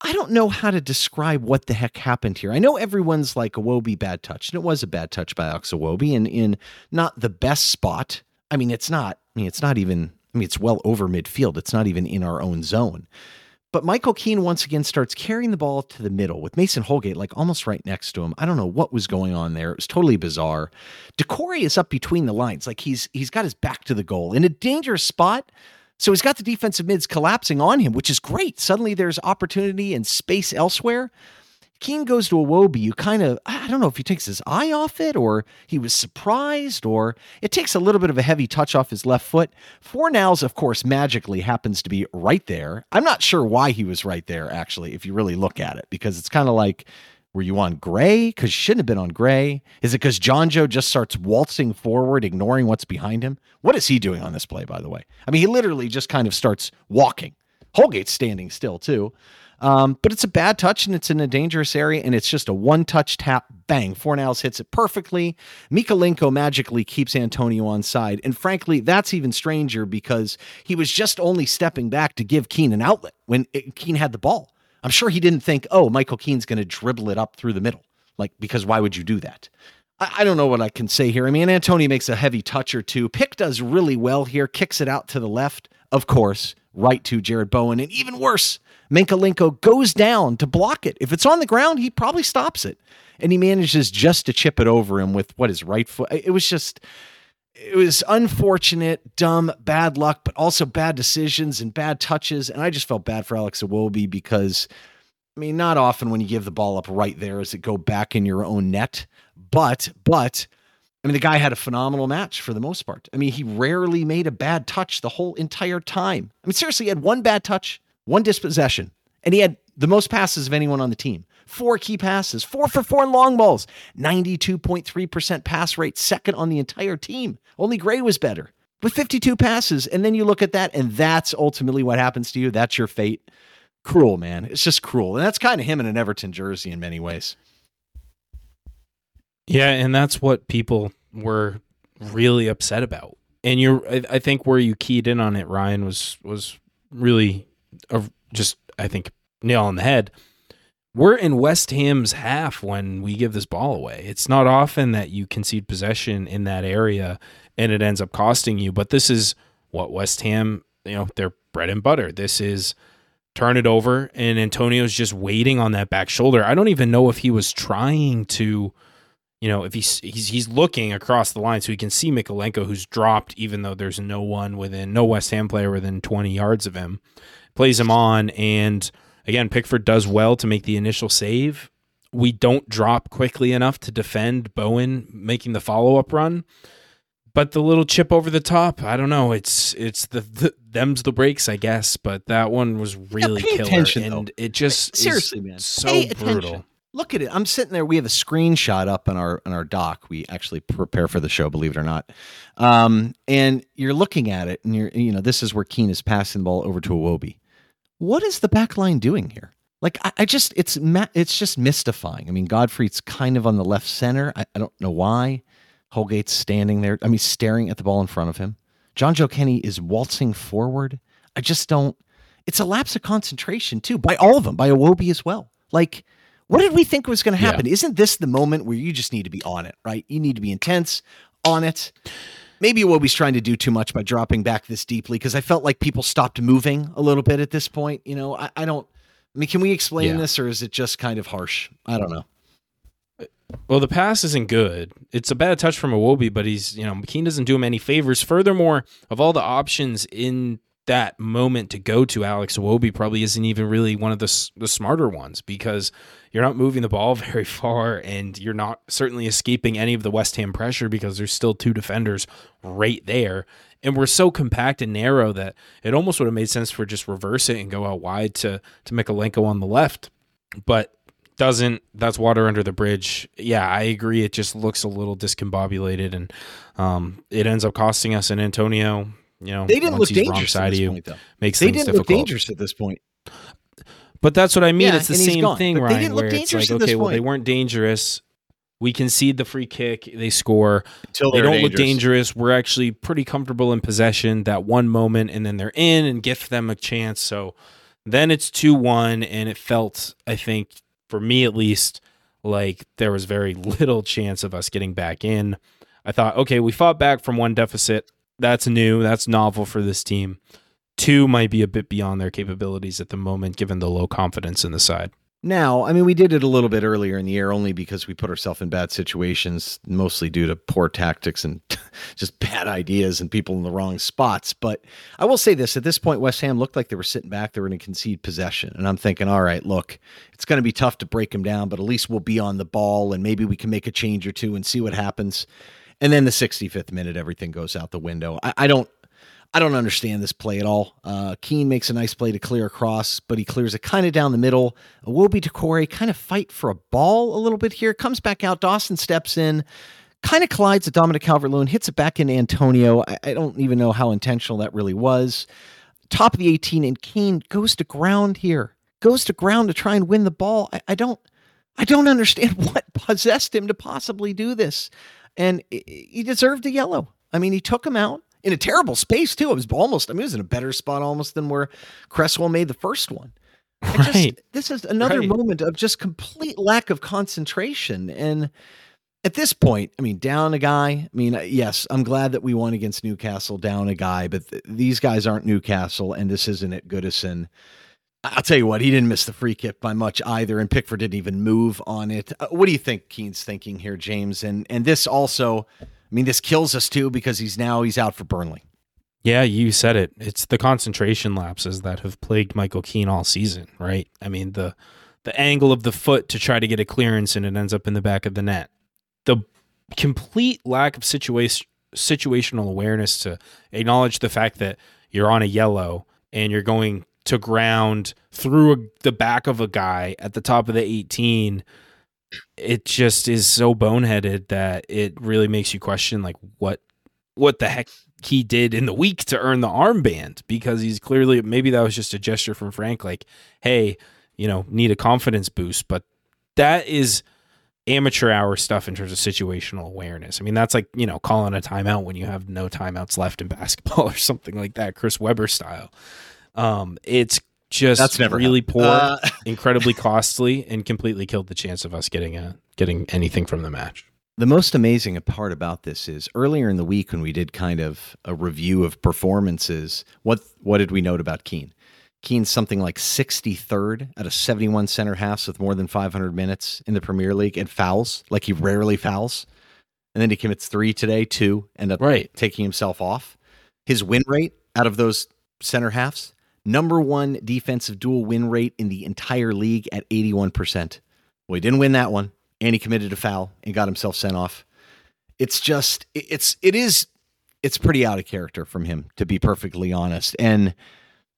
C: I don't know how to describe what the heck happened here. I know everyone's like Iwobi bad touch, and it was a bad touch by Alex Iwobi, and in not the best spot. I mean, it's not. I mean, it's not even. I mean, it's well over midfield. It's not even in our own zone. But Michael Keane once again starts carrying the ball to the middle with Mason Holgate like almost right next to him. I don't know what was going on there. It was totally bizarre. Doucouré is up between the lines, like he's he's got his back to the goal in a dangerous spot. So he's got the defensive mids collapsing on him, which is great. Suddenly there's opportunity and space elsewhere. Keane goes to Iwobi. You kind of, I don't know if he takes his eye off it or he was surprised or it takes a little bit of a heavy touch off his left foot. Fornals, of course, magically happens to be right there. I'm not sure why he was right there, actually, if you really look at it, because it's kind of like were you on gray? Because you shouldn't have been on gray. Is it because Jonjoe just starts waltzing forward, ignoring what's behind him? What is he doing on this play, by the way? I mean, he literally just kind of starts walking. Holgate's standing still, too. Um, but it's a bad touch and it's in a dangerous area, and it's just a one touch tap, bang. Fornals hits it perfectly. Mykolenko magically keeps Antonio on side. And frankly, that's even stranger because he was just only stepping back to give Keane an outlet when Keane had the ball. I'm sure he didn't think, oh, Michael Keane's going to dribble it up through the middle. Like, because why would you do that? I, I, don't know what I can say here. I mean, Antonio makes a heavy touch or two. Pick does really well here, kicks it out to the left, of course, right to Jarrod Bowen. And even worse, Mykolenko goes down to block it. If it's on the ground, he probably stops it. And he manages just to chip it over him with what his right foot. It was just it was unfortunate, dumb, bad luck, but also bad decisions and bad touches. And I just felt bad for Alex Iwobi because, I mean, not often when you give the ball up right there does it go back in your own net. But, but, I mean, the guy had a phenomenal match for the most part. I mean, he rarely made a bad touch the whole entire time. I mean, seriously, he had one bad touch, one dispossession, and he had the most passes of anyone on the team four key passes, four for four in long balls, 92.3% pass rate, second on the entire team. Only Gray was better with 52 passes. And then you look at that, and that's ultimately what happens to you. That's your fate. Cruel, man. It's just cruel. And that's kind of him in an Everton jersey in many ways.
B: Yeah, and that's what people were really upset about. And you're, I, I think, where you keyed in on it, Ryan, was was really a, just, I think, nail on the head we're in West Ham's half when we give this ball away. It's not often that you concede possession in that area and it ends up costing you, but this is what West Ham, you know, their bread and butter. This is turn it over and Antonio's just waiting on that back shoulder. I don't even know if he was trying to you know, if he's he's he's looking across the line so he can see Mykolenko who's dropped even though there's no one within no West Ham player within 20 yards of him. Plays him on and Again, Pickford does well to make the initial save. We don't drop quickly enough to defend Bowen making the follow up run. But the little chip over the top, I don't know. It's it's the, the them's the breaks, I guess. But that one was really yeah, killer, attention, and though. it just seriously, man, so pay brutal. Attention.
C: Look at it. I'm sitting there. We have a screenshot up on our on our doc. We actually prepare for the show, believe it or not. Um, and you're looking at it, and you're you know this is where Keane is passing the ball over to Iwobi what is the back line doing here? Like I, I just it's it's just mystifying. I mean, Godfrey's kind of on the left center. I, I don't know why. Holgate's standing there. I mean, staring at the ball in front of him. Jonjoe Kenny is waltzing forward. I just don't. It's a lapse of concentration too by all of them, by Iwobi as well. Like, what did we think was going to happen? Yeah. Isn't this the moment where you just need to be on it, right? You need to be intense, on it. Maybe Iwobi's trying to do too much by dropping back this deeply because I felt like people stopped moving a little bit at this point. You know, I, I don't. I mean, can we explain
B: Yeah.
C: this, or is it just kind of harsh? I don't know.
B: Well, the pass isn't good. It's a bad touch from Iwobi, but he's you know McKean doesn't do him any favors. Furthermore, of all the options in that moment to go to, Alex Iwobi probably isn't even really one of the the smarter ones because you're not moving the ball very far, and you're not certainly escaping any of the West Ham pressure because there's still two defenders right there. And we're so compact and narrow that it almost would have made sense for just reverse it and go out wide to to Mykolenko on the left. But doesn't that's water under the bridge yeah i agree it just looks a little discombobulated and um it ends up costing us and antonio you know
C: They didn't
B: once
C: look
B: he's wrong
C: dangerous at
B: side of
C: this
B: you
C: point, though.
B: makes
C: They
B: things
C: didn't
B: difficult
C: look dangerous at this point.
B: but that's what i mean
C: Yeah,
B: it's the same
C: gone.
B: thing
C: But they didn't look
B: where it's
C: dangerous
B: like
C: at this
B: okay well they weren't dangerous we concede the free kick they score
C: Until
B: they don't look
C: dangerous.
B: dangerous. We're actually pretty comfortable in possession that one moment, and then they're in and gift them a chance. So then it's 2 1, and it felt, I think, for me at least, like there was very little chance of us getting back in. I thought, okay, we fought back from one deficit. That's new. That's novel for this team. Two might be a bit beyond their capabilities at the moment, given the low confidence in the side.
C: Now, I mean, we did it a little bit earlier in the year only because we put ourselves in bad situations, mostly due to poor tactics and just bad ideas and people in the wrong spots. But I will say this at this point, West Ham looked like they were sitting back, they were going to concede possession. And I'm thinking, all right, look, it's going to be tough to break them down, but at least we'll be on the ball and maybe we can make a change or two and see what happens. And then the 65th minute, everything goes out the window. I, I don't. I don't understand this play at all. Uh, Keane makes a nice play to clear across, but he clears it kind of down the middle. Wobi Doucouré kind of fight for a ball a little bit here. Comes back out. Dawson steps in, kind of collides with Dominic Calvert-Lewin, hits it back in Antonio. I, I don't even know how intentional that really was. Top of the 18, and Keane goes to ground here. Goes to ground to try and win the ball. I, I don't. I don't understand what possessed him to possibly do this. And he deserved a yellow. I mean, he took him out in a terrible space, too. It was almost, I mean, it was in a better spot almost than where Cresswell made the first one. I just-
B: Right.
C: this is another
B: Right.
C: moment of just complete lack of concentration. And at this point, I mean, down a guy. I mean, uh, yes, I'm glad that we won against Newcastle, down a guy, but th- these guys aren't Newcastle, and this isn't at Goodison. I'll tell you what, he didn't miss the free kick by much either, and Pickford didn't even move on it. Uh, what do you think Keane's thinking here, James? And and this also, I mean, this kills us too because he's now he's out for Burnley.
B: Yeah, you said it. It's the concentration lapses that have plagued Michael Keane all season, right? I mean, the the angle of the foot to try to get a clearance and it ends up in the back of the net. The complete lack of situation situational awareness to acknowledge the fact that you're on a yellow and you're going to ground through a, the back of a guy at the top of the 18 it just is so boneheaded that it really makes you question like what what the heck he did in the week to earn the armband because he's clearly maybe that was just a gesture from Frank like hey you know need a confidence boost. But that is amateur hour stuff in terms of situational awareness. I mean that's like you know calling a timeout when you have no timeouts left in basketball or something like that Chris Webber style um it's just
C: That's never
B: really
C: happened.
B: poor
C: Uh,
B: incredibly costly and completely killed the chance of us getting a getting anything from the match
C: The most amazing part about this is earlier in the week when we did kind of a review of performances, what what did we note about Keane? Keane's something like 63rd out of 71 center halves with more than 500 minutes in the Premier League and fouls, like he rarely fouls. And then he commits three today, two, end up
B: Right.
C: taking himself off. His win rate out of those center halves, number one defensive duel win rate in the entire league at 81%. Well, he didn't win that one, and he committed a foul and got himself sent off. It's just, it's, it is, it's pretty out of character from him, to be perfectly honest. And,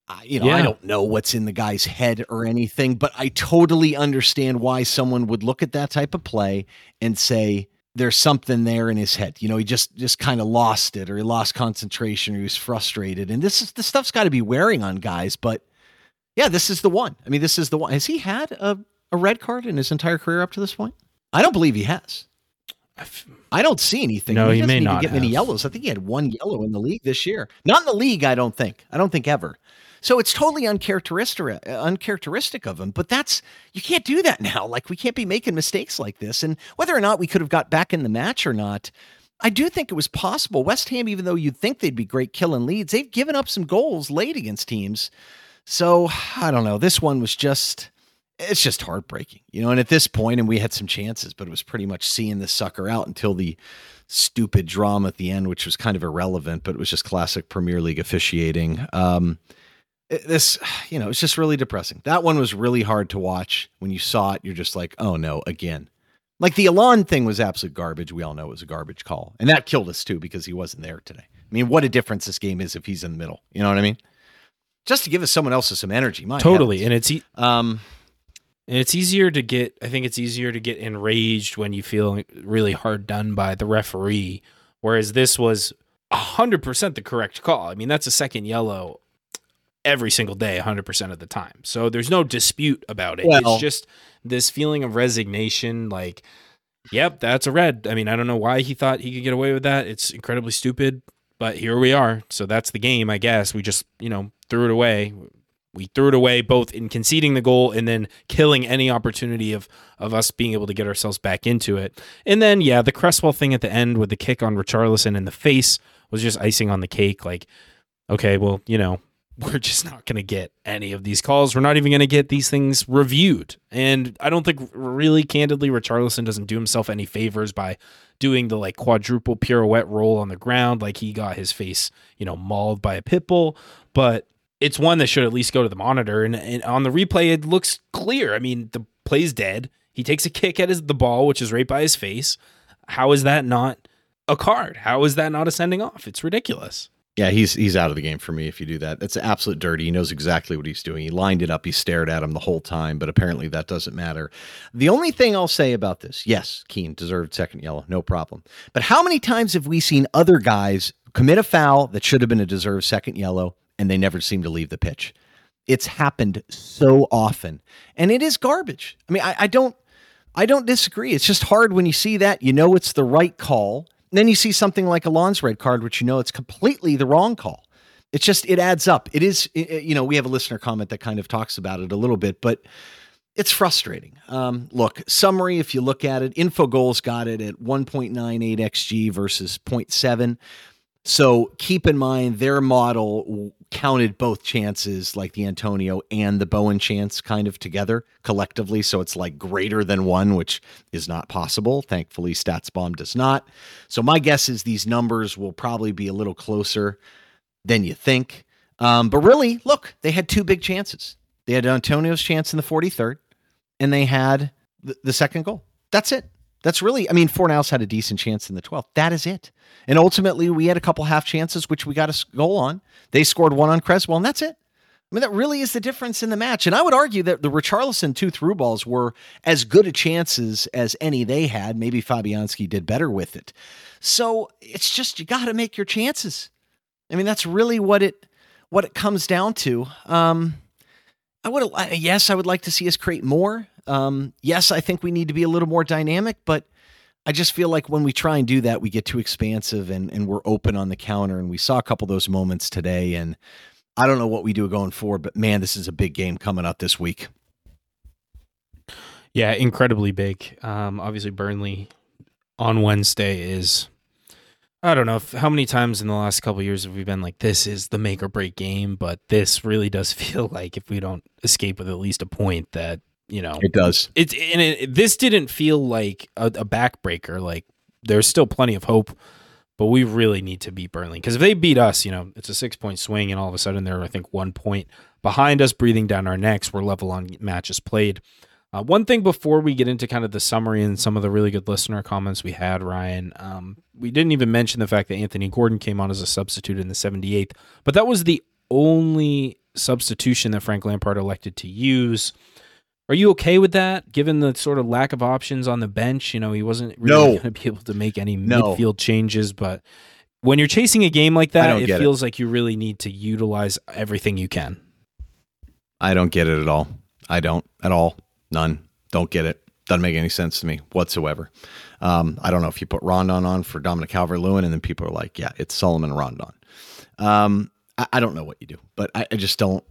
C: I- you know, I don't know what's in the guy's head or anything, but I totally understand why someone would look at that type of play and say, there's something there in his head. You know, he just just kind of lost it or he lost concentration or he was frustrated. And this is the stuff's got to be wearing on guys, but yeah, this is the one. I mean, this is the one. Has he had a, a red card in his entire career up to this point? I don't believe he has. I don't see anything.
B: No, he
C: doesn't
B: may not
C: get many yellows. I think he had one yellow in the league this year. Not in the league, I don't think. I don't think ever. So it's totally uncharacteristic, uncharacteristic of him. But that's you can't do that now. Like we can't be making mistakes like this. And whether or not we could have got back in the match or not, I do think it was possible. West Ham, even though you'd think they'd be great killing leads, they've given up some goals late against teams. So I don't know. This one was just it's just heartbreaking, you know. And at this point, and we had some chances, but it was pretty much seeing the sucker out until the stupid drama at the end, which was kind of irrelevant, but it was just classic Premier League officiating. Um, this, you know, it's just really depressing. That one was really hard to watch. When you saw it, you're just like, oh no, again. Like the Allan thing was absolute garbage. We all know it was a garbage call. And that killed us too because he wasn't there today. I mean, what a difference this game is if he's in the middle. You know what I mean? Just to give us someone else some energy. My
B: totally.
C: Heavens.
B: And it's um and it's easier to get I think it's easier to get enraged when you feel really hard done by the referee. Whereas this was hundred percent the correct call. I mean, that's a second yellow every single day, 100% of the time. So there's no dispute about it. Well, it's just this feeling of resignation like, yep, that's a red. I mean, I don't know why he thought he could get away with that. It's incredibly stupid, but here we are. So that's the game, I guess. We just, you know, threw it away. We threw it away both in conceding the goal and then killing any opportunity of of us being able to get ourselves back into it. And then yeah, the Cresswell thing at the end with the kick on Richarlison in the face was just icing on the cake like okay, well, you know, we're just not going to get any of these calls. We're not even going to get these things reviewed. And I don't think, really, candidly, Richarlison doesn't do himself any favors by doing the like quadruple pirouette roll on the ground, like he got his face, you know, mauled by a pit bull. But it's one that should at least go to the monitor. And, and on the replay, it looks clear. I mean, the play's dead. He takes a kick at his, the ball, which is right by his face. How is that not a card? How is that not a sending off? It's ridiculous.
C: Yeah, he's he's out of the game for me if you do that. That's absolute dirty. He knows exactly what he's doing. He lined it up. He stared at him the whole time, but apparently that doesn't matter. The only thing I'll say about this, yes, Keane deserved second yellow, no problem. But how many times have we seen other guys commit a foul that should have been a deserved second yellow and they never seem to leave the pitch? It's happened so often. And it is garbage. I mean, I, I don't I don't disagree. It's just hard when you see that. You know it's the right call then you see something like a Allan's red card, which you know it's completely the wrong call. It's just it adds up. It is, it, you know, we have a listener comment that kind of talks about it a little bit, but it's frustrating. Um, look, summary, if you look at it, Infogol's got it at 1.98 xg versus 0.7. So keep in mind their model counted both chances, like the Antonio and the Bowen chance, kind of together collectively. So it's like greater than one, which is not possible. Thankfully, StatsBomb does not. So my guess is these numbers will probably be a little closer than you think. Um, but really, look, they had two big chances. They had Antonio's chance in the 43rd, and they had the, the second goal. That's it. That's really, I mean, Fornals had a decent chance in the 12th. That is it. And ultimately, we had a couple half chances, which we got a goal on. They scored one on Cresswell, and that's it. I mean, that really is the difference in the match. And I would argue that the Richarlison two through balls were as good a chances as any they had. Maybe Fabianski did better with it. So it's just you got to make your chances. I mean, that's really what it what it comes down to. Um, I would yes, I would like to see us create more. Um, yes, I think we need to be a little more dynamic, but I just feel like when we try and do that, we get too expansive and, and we're open on the counter. And we saw a couple of those moments today. And I don't know what we do going forward, but man, this is a big game coming up this week.
B: Yeah, incredibly big. Um, obviously, Burnley on Wednesday is. I don't know if, how many times in the last couple years have we been like, this is the make or break game, but this really does feel like if we don't escape with at least a point, that you know
C: it does
B: it's and it, this didn't feel like a, a backbreaker like there's still plenty of hope but we really need to beat Burnley because if they beat us, you know, it's a six point swing, and all of a sudden they're I think one point behind us, breathing down our necks. We're level on matches played. Uh, one thing before we get into kind of the summary and some of the really good listener comments we had, Ryan, um, we didn't even mention the fact that Anthony Gordon came on as a substitute in the 78th, but that was the only substitution that Frank Lampard elected to use. Are you okay with that, given the sort of lack of options on the bench? You know, he wasn't really no. going to be able to make any no. midfield changes, but when you're chasing a game like that, it feels it. like you really need to utilize everything you can.
C: I don't get it at all. I don't at all. None. Don't get it. Doesn't make any sense to me whatsoever. Um, I don't know if you put Rondon on for Dominic Calvert Lewin, and then people are like, yeah, it's Solomon Rondon. Um, I, I, don't know what you do, but I, I just don't.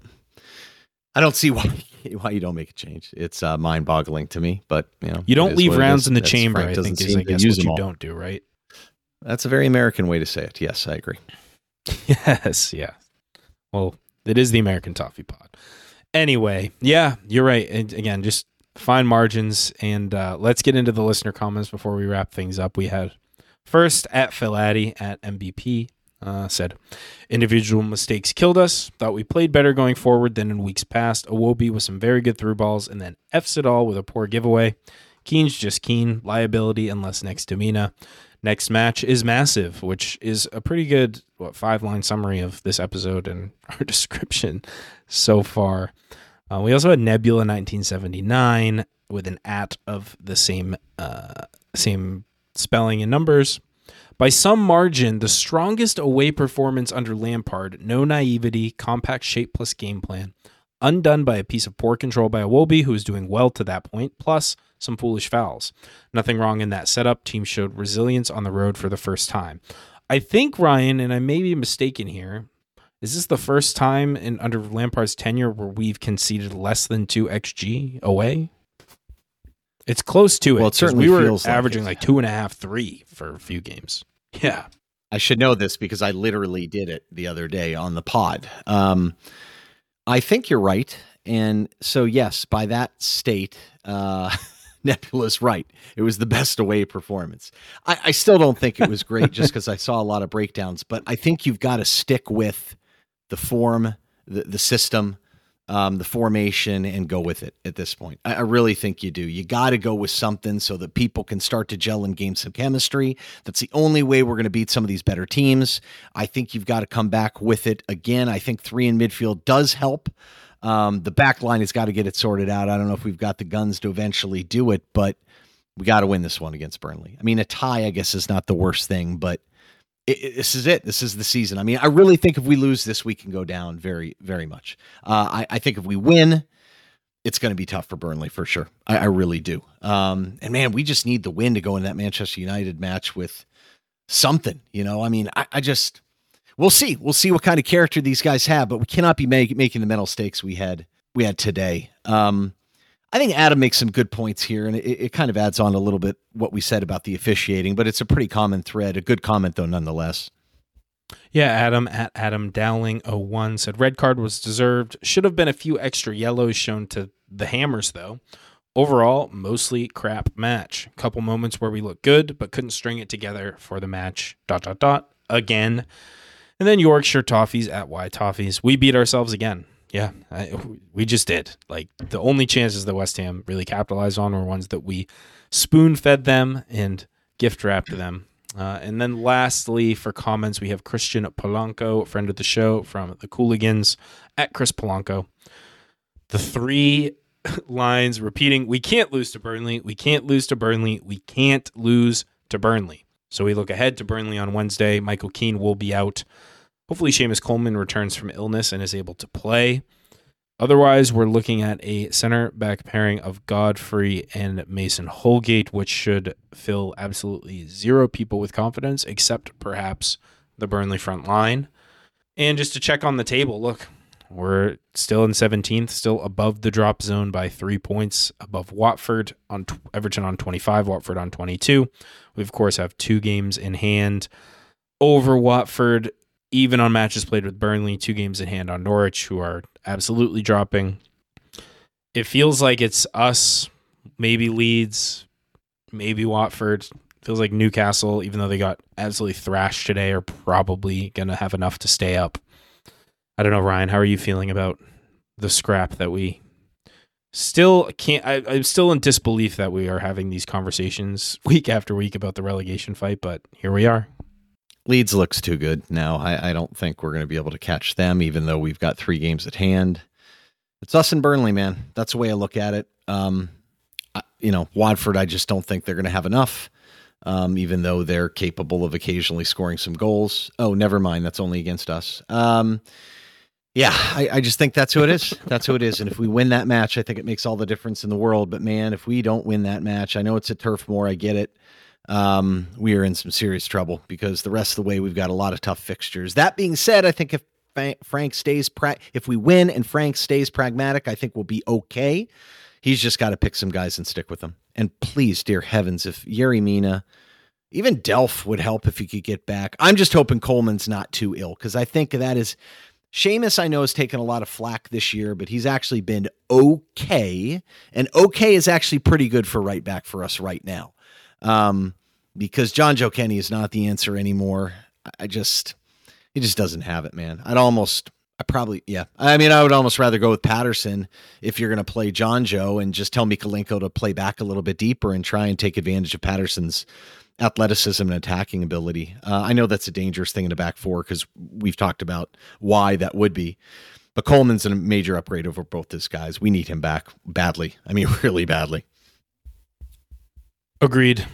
C: I don't see why why you don't make a change. It's uh, mind boggling to me, but you know
B: you don't leave rounds in the That's chamber. Frank I think is I guess what you don't do, right?
C: That's a very American way to say it. Yes, I agree.
B: Yes, yeah. Well, it is the American Toffee Pod. Anyway, yeah, you're right. And again, just fine margins. And uh, let's get into the listener comments before we wrap things up. We had first at Philati at MVP uh, said, individual mistakes killed us. Thought we played better going forward than in weeks past. Iwobi with some very good through balls and then F's it all with a poor giveaway. Keane's just keen, liability unless next to Mina. Next match is massive, which is a pretty good what five line summary of this episode and our description so far. Uh, we also had Nebula 1979 with an at of the same uh, same spelling and numbers. By some margin, the strongest away performance under Lampard. No naivety, compact shape plus game plan. Undone by a piece of poor control by Iwobi, who was doing well to that point, plus some foolish fouls. Nothing wrong in that setup. Team showed resilience on the road for the first time. I think Ryan, and I may be mistaken here, is this the first time in under Lampard's tenure where we've conceded less than two xg away? It's close to it.
C: Well, it certainly
B: we were
C: like
B: averaging
C: it.
B: like two and a half, three for a few games. Yeah,
C: I should know this because I literally did it the other day on the pod. Um, I think you're right. And so, yes, by that state, uh, Nebula's right. It was the best away performance. I, I still don't think it was great just because I saw a lot of breakdowns, but I think you've got to stick with the form, the, the system, um, the formation, and go with it at this point. I, I really think you do. You got to go with something so that people can start to gel and gain some chemistry. That's the only way we're going to beat some of these better teams. I think you've got to come back with it again. I think three in midfield does help. Um, the back line has got to get it sorted out. I don't know if we've got the guns to eventually do it, but we got to win this one against Burnley. I mean, a tie, I guess, is not the worst thing, but it, it- this is it. This is the season. I mean, I really think if we lose this, we can go down very, very much. Uh, I, I think if we win, it's going to be tough for Burnley for sure. I, I really do. Um, and man, we just need the win to go in that Manchester United match with something. You know, I mean, I, I just we'll see. We'll see what kind of character these guys have, but we cannot be make, making the mental stakes we had we had today. Um, I think Adam makes some good points here, and it, it kind of adds on a little bit what we said about the officiating, but it's a pretty common thread. A good comment though, nonetheless.
B: Yeah, Adam at Adam Dowling 01 said red card was deserved. Should have been a few extra yellows shown to the Hammers though. Overall, mostly crap match. Couple moments where we looked good but couldn't string it together for the match. Dot dot dot again. And then Yorkshire Toffees at Y Toffees. We beat ourselves again. Yeah, I, we just did. Like the only chances that West Ham really capitalized on were ones that we spoon fed them and gift wrapped them. Uh, and then lastly, for comments, we have Christian Polanco, a friend of the show from the Cooligans at Chris Polanco. The three lines repeating We can't lose to Burnley. We can't lose to Burnley. We can't lose to Burnley. So we look ahead to Burnley on Wednesday. Michael Keane will be out. Hopefully, Seamus Coleman returns from illness and is able to play. Otherwise, we're looking at a center back pairing of Godfrey and Mason Holgate, which should fill absolutely zero people with confidence, except perhaps the Burnley front line. And just to check on the table, look, we're still in 17th, still above the drop zone by three points, above Watford on Everton on 25, Watford on 22. We of course have two games in hand over Watford, even on matches played with Burnley, two games in hand on Norwich, who are absolutely dropping. It feels like it's us, maybe Leeds, maybe Watford. Feels like Newcastle, even though they got absolutely thrashed today, are probably going to have enough to stay up. I don't know, Ryan. How are you feeling about the scrap that we still can't? I, I'm still in disbelief that we are having these conversations week after week about the relegation fight, but here we are.
C: Leeds looks too good now. I, I don't think we're going to be able to catch them, even though we've got three games at hand. It's us and Burnley, man. That's the way I look at it. Um, I, you know, Watford, I just don't think they're going to have enough, um, even though they're capable of occasionally scoring some goals. Oh, never mind. That's only against us. Um, yeah, I, I just think that's who it is. That's who it is. And if we win that match, I think it makes all the difference in the world. But man, if we don't win that match, I know it's a Turf Moor. I get it um, we are in some serious trouble because the rest of the way we've got a lot of tough fixtures. That being said, I think if Frank stays pra- if we win and Frank stays pragmatic, I think we'll be okay. He's just got to pick some guys and stick with them. And please, dear heavens, if Yeri Mina even Delph would help if he could get back. I'm just hoping Coleman's not too ill because I think that is Seamus, I know, has taken a lot of flack this year, but he's actually been okay. And okay is actually pretty good for right back for us right now. Um, because Jonjoe Kenny is not the answer anymore. I just, he just doesn't have it, man. I'd almost, I probably, yeah. I mean, I would almost rather go with Patterson if you're going to play Jonjoe and just tell Mykolenko to play back a little bit deeper and try and take advantage of Patterson's athleticism and attacking ability. Uh, I know that's a dangerous thing in the back four because we've talked about why that would be. But Coleman's a major upgrade over both these guys. We need him back badly. I mean, really badly.
B: Agreed.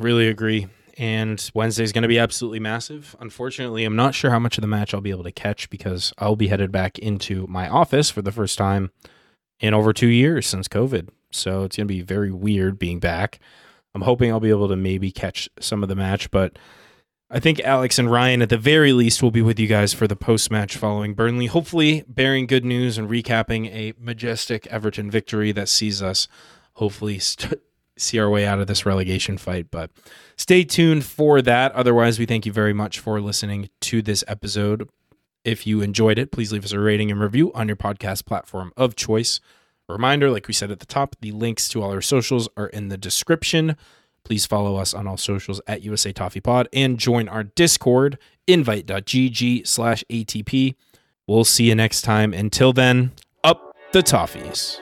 B: Really agree. And Wednesday's going to be absolutely massive. Unfortunately, I'm not sure how much of the match I'll be able to catch because I'll be headed back into my office for the first time in over two years since COVID. So it's going to be very weird being back. I'm hoping I'll be able to maybe catch some of the match, but I think Alex and Ryan, at the very least, will be with you guys for the post match following Burnley, hopefully bearing good news and recapping a majestic Everton victory that sees us hopefully st- see our way out of this relegation fight. But stay tuned for that. Otherwise, we thank you very much for listening to this episode. If you enjoyed it, please leave us a rating and review on your podcast platform of choice. Reminder, like we said at the top, the links to all our socials are in the description. Please follow us on all socials at USA Toffee Pod and join our Discord, invite.gg slash ATP. We'll see you next time. Until then, up the toffees.